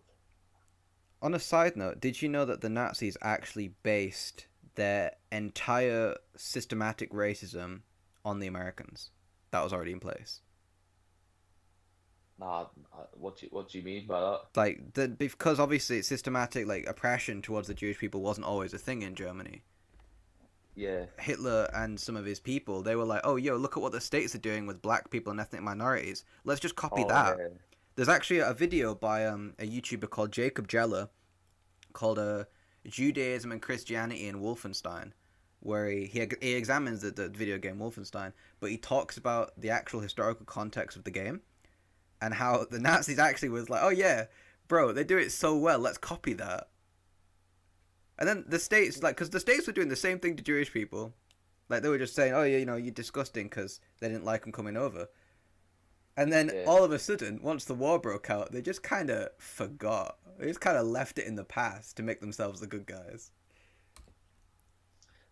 On a side note, did you know that the Nazis actually based their entire systematic racism on the Americans. That was already in place. Nah, what do you, what do you mean by that? Like the because obviously systematic like oppression towards the Jewish people wasn't always a thing in Germany. Yeah. Hitler and some of his people, they were like, "Oh, yo, look at what the states are doing with black people and ethnic minorities. Let's just copy oh, that." Yeah. There's actually a video by um, a YouTuber called Jacob Geller called uh, Judaism and Christianity in Wolfenstein, where he, he, he examines the, the video game Wolfenstein, but he talks about the actual historical context of the game and how the Nazis actually was like, oh yeah, bro, they do it so well, let's copy that. And then the states, like, because the states were doing the same thing to Jewish people, like they were just saying, oh yeah, you know, you're disgusting because they didn't like them coming over. And then Yeah. all of a sudden, once the war broke out, they just kind of forgot. They just kind of left it in the past to make themselves the good guys.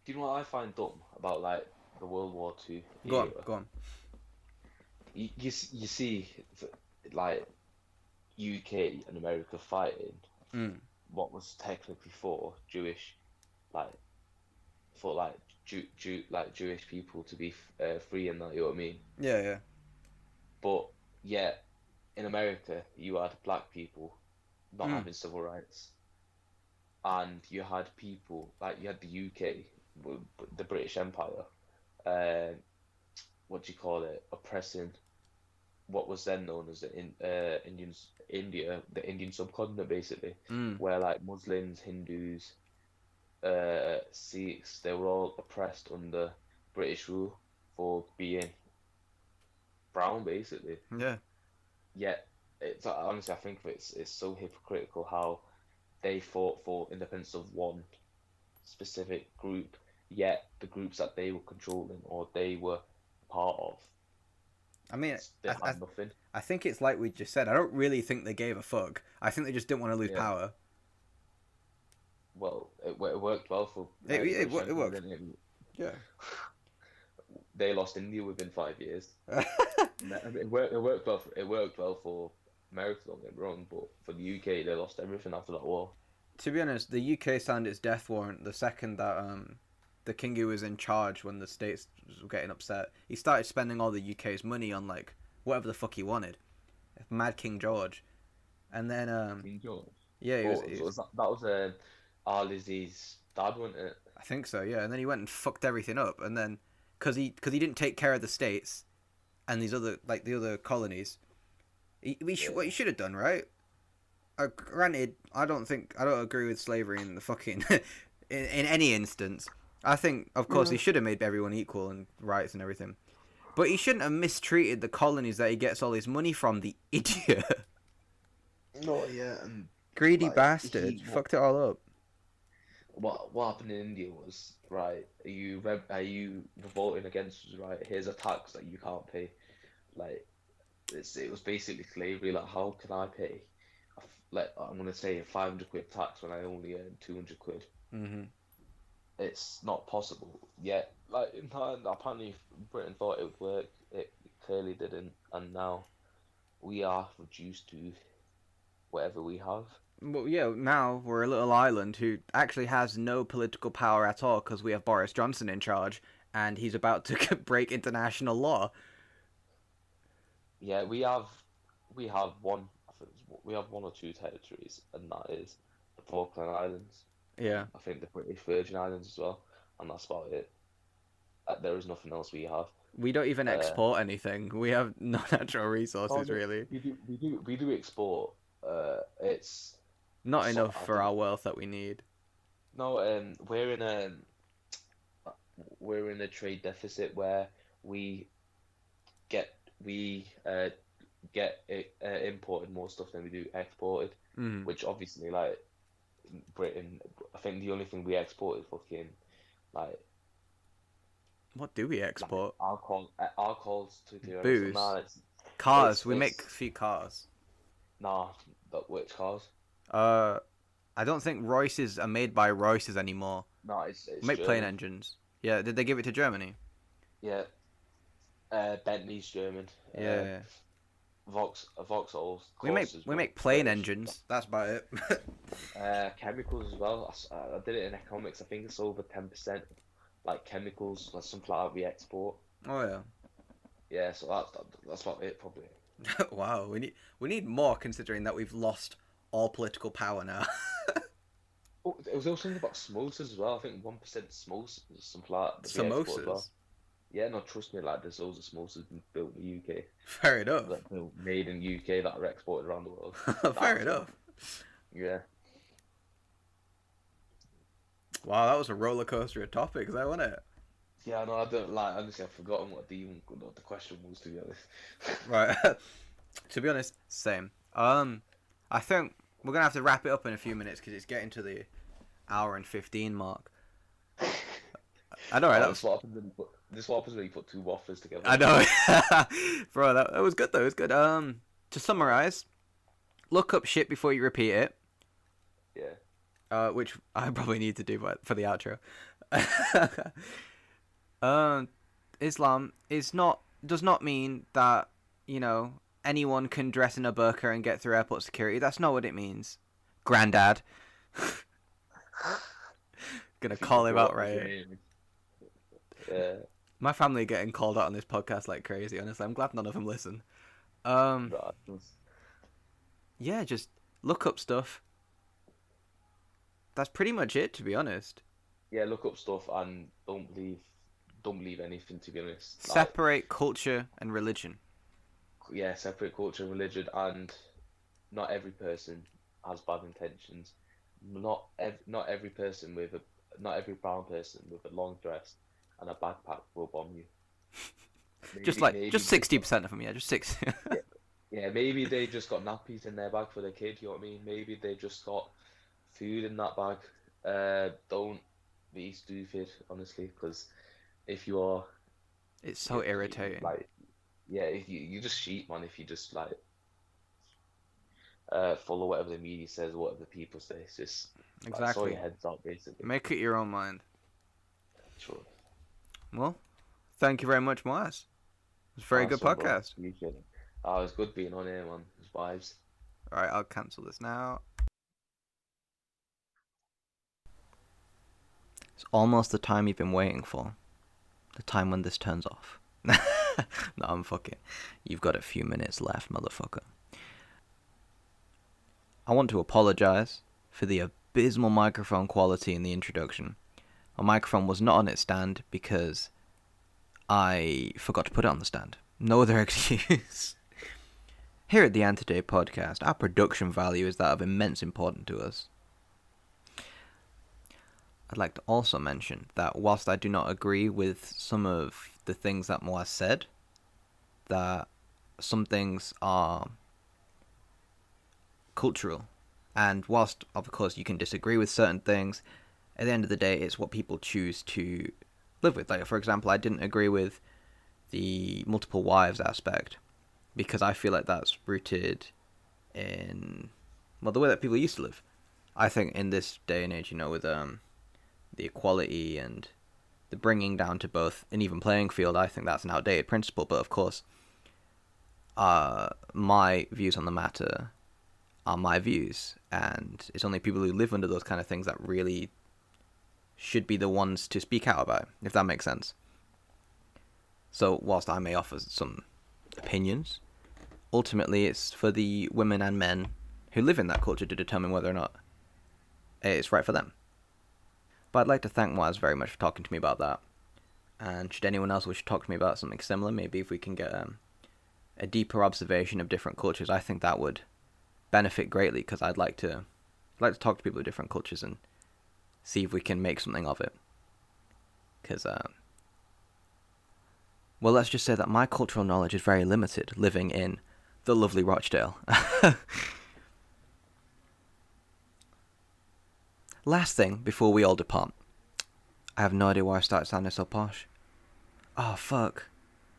Do you know what I find dumb about like the World War Two? Go on, go on. You, you you see, like UK and America fighting Mm. what was technically for Jewish, like for like Jew, Jew like Jewish people to be f- uh, free and that. You know what I mean? Yeah, yeah. But yeah, in America, you had black people not Mm. having civil rights, and you had people like you had the UK, the British Empire, uh, what do you call it, oppressing what was then known as the in, uh, Indians, India, the Indian subcontinent, basically, Mm. where like Muslims, Hindus, uh, Sikhs, they were all oppressed under British rule for being brown, basically. Yeah. Yet, it's honestly, I think it's it's so hypocritical how they fought for independence of one specific group, yet the groups that they were controlling or they were part of, I mean, I, I, nothing. I think it's like we just said. I don't really think they gave a fuck. I think they just didn't want to lose Yeah. power. Well, it, it worked well for. It- it it worked. Yeah. They lost India within five years. It worked. It worked well. For, it worked well for America. Don't get wrong, but for the UK, they lost everything after that war. to be honest, the UK signed its death warrant the second that um, the king who was in charge when the states were getting upset. He started spending all the UK's money on like whatever the fuck he wanted, Mad King George, and then um, King George. yeah, he was, Oh, he so was- that, that was uh, our Lizzie's dad, wasn't it? I think so, yeah. And then he went and fucked everything up, and then because he because he didn't take care of the states and these other like the other colonies, we sh- what he should have done, right? Uh, granted, I don't think I don't agree with slavery in the fucking in, in any instance. I think, of course, he should have made everyone equal and rights and everything, but he shouldn't have mistreated the colonies that he gets all his money from. The idiot, No, yeah, and greedy Like, bastard, he- fucked it all up. what what happened in India was right. Are you re- are you revolting against us, right? Here's a tax that you can't pay. Like it was basically slavery. Like how can I pay? Like I'm gonna say a 500 quid tax when I only earn 200 quid. hmm It's not possible. Yet, like in time, apparently Britain thought it would work. It clearly didn't, and now we are reduced to whatever we have. Well, yeah, now we're a little island who actually has no political power at all because we have Boris Johnson in charge and he's about to break international law. Yeah, we have we have one. I think we have one or two territories, and that is the Falkland Islands. Yeah. I think the British Virgin Islands as well, and that's about it. Uh, there is nothing else we have. We don't even Uh, export anything. We have no natural resources, no. really. We do we do we do export. Uh, it's Not so- enough for our wealth that we need. No, um, we're in a we're in a trade deficit where we we uh get uh, imported more stuff than we do exported, Mm. which obviously like Britain. I think the only thing we export is fucking like What do we export? alcohol, uh, alcohols to the Booze. It's, Cars. it's- we make a few cars. nah, but which cars? Uh, I don't think Royces are made by Royces anymore. No, it's, it's make plane engines. Yeah, did they give it to Germany? Yeah. Uh, Bentley's German. Uh, Yeah. Vox, uh, we make we well, make plane engines. That's about it. Uh, chemicals as well. I uh, I, did it in economics. I think it's over ten percent. Like chemicals, like something like we export. oh yeah. Yeah, so that's that, that's about it probably. wow, we need we need more considering that we've lost all political power now. Oh, there was also something about samosas as well. I think one percent samosas, something like that. that we export as well. Samosas. Yeah, no, trust me. Like there's loads of samosas been built in the UK, Fair enough. like built, made in UK that are exported around the world. Fair enough. Yeah. Wow, that was a roller coaster of topics, though, wasn't it? Yeah, no, I don't like. Honestly, I've forgotten what the even what the question was. To be honest. Right. to be honest, same. Um, I think we're gonna have to wrap it up in a few minutes because it's getting to the hour and fifteen mark. I know, right? That this was, what you put this what happens when you put two waffles together. I know, bro. That, that was good though. It was good. Um, to summarize, look up shit before you repeat it. Yeah. uh, which I probably need to do but for the outro. um, Islam is not does not mean that you know anyone can dress in a burqa and get through airport security. That's not what it means, Granddad. Gonna call him out right. Yeah. My family getting called out on this podcast like crazy. Honestly, I'm glad none of them listen. Um, yeah, just look up stuff. That's pretty much it, to be honest. Yeah. Look up stuff and don't believe don't believe anything. To be honest. Like, Separate culture and religion. yeah, separate culture and religion, and not every person has bad intentions. Not ev- not every person with a not every brown person with a long dress and a backpack will bomb you. just like maybe just sixty percent of them, yeah, just six. Yeah, maybe they just got nappies in their bag for their kid. You know what I mean? Maybe they just got food in that bag. Uh, don't be stupid, honestly, because if you are, it's so irritating. Like, yeah, if you you just sheep, man. If you just like uh follow whatever the media says, whatever the people say, it's just like, exactly. your heads up, basically. Make it your own mind. Sure. Well, thank you very much, Moaz. It's a very good Awesome, bro. podcast. Appreciate it. Ah, it was good being on here, man. It was vibes. All right, I'll cancel this now. It's almost the time you've been waiting for. The time when this turns off. no, I'm fucking. You've got a few minutes left, motherfucker. I want to apologize for the abysmal microphone quality in the introduction. My microphone was not on its stand because I forgot to put it on the stand. No other excuse. Here at the Antiday podcast, our production value is that of immense importance to us. I'd like to also mention that whilst I do not agree with some of the things that Moaz said, that some things are cultural. And whilst, of course, you can disagree with certain things, at the end of the day, it's what people choose to live with. Like, for example, I didn't agree with the multiple wives aspect because I feel like that's rooted in well the way that people used to live. I think in this day and age, you know, with um the equality and the bringing down to both an even playing field, I think that's an outdated principle. But of course, uh, my views on the matter are my views, and it's only people who live under those kind of things that really should be the ones to speak out about, if that makes sense. So, whilst I may offer some opinions, ultimately it's for the women and men who live in that culture to determine whether or not it's right for them. But I'd like to thank Moaz very much for talking to me about that. And should anyone else wish to talk to me about something similar, maybe if we can get um, a deeper observation of different cultures, I think that would benefit greatly because I'd like to like to talk to people of different cultures and see if we can make something of it. Because, um, well, let's just say that my cultural knowledge is very limited living in the lovely Rochdale. Last thing before we all depart. I have no idea why I started sounding so posh. Oh, fuck.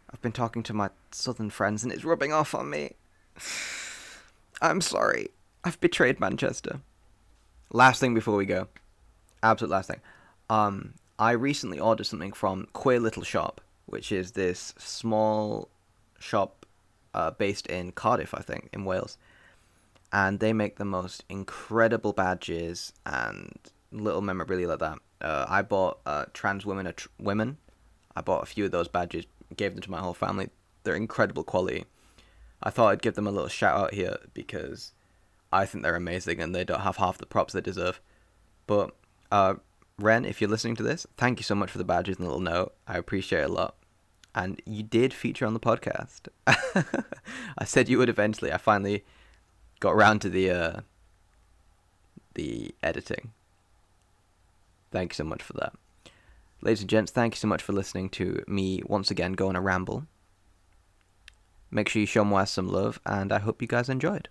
I've been talking to my southern friends and it's rubbing off on me. I'm sorry. I've betrayed Manchester. Last thing before we go. Absolute last thing. Um, I recently ordered something from Queer Little Shop, which is this small shop uh, based in Cardiff, I think, in Wales. And they make the most incredible badges and little memorabilia like that. Uh, I bought uh, trans women tr- women. I bought a few of those badges, gave them to my whole family. They're incredible quality. I thought I'd give them a little shout out here because I think they're amazing and they don't have half the props they deserve. But uh, Ren, if you're listening to this, thank you so much for the badges and the little note. I appreciate it a lot. And you did feature on the podcast. I said you would eventually. I finally got around to the uh, the editing. Thank you so much for that. Ladies and gents, thank you so much for listening to me once again go on a ramble. Make sure you show Moaz some love, and I hope you guys enjoyed.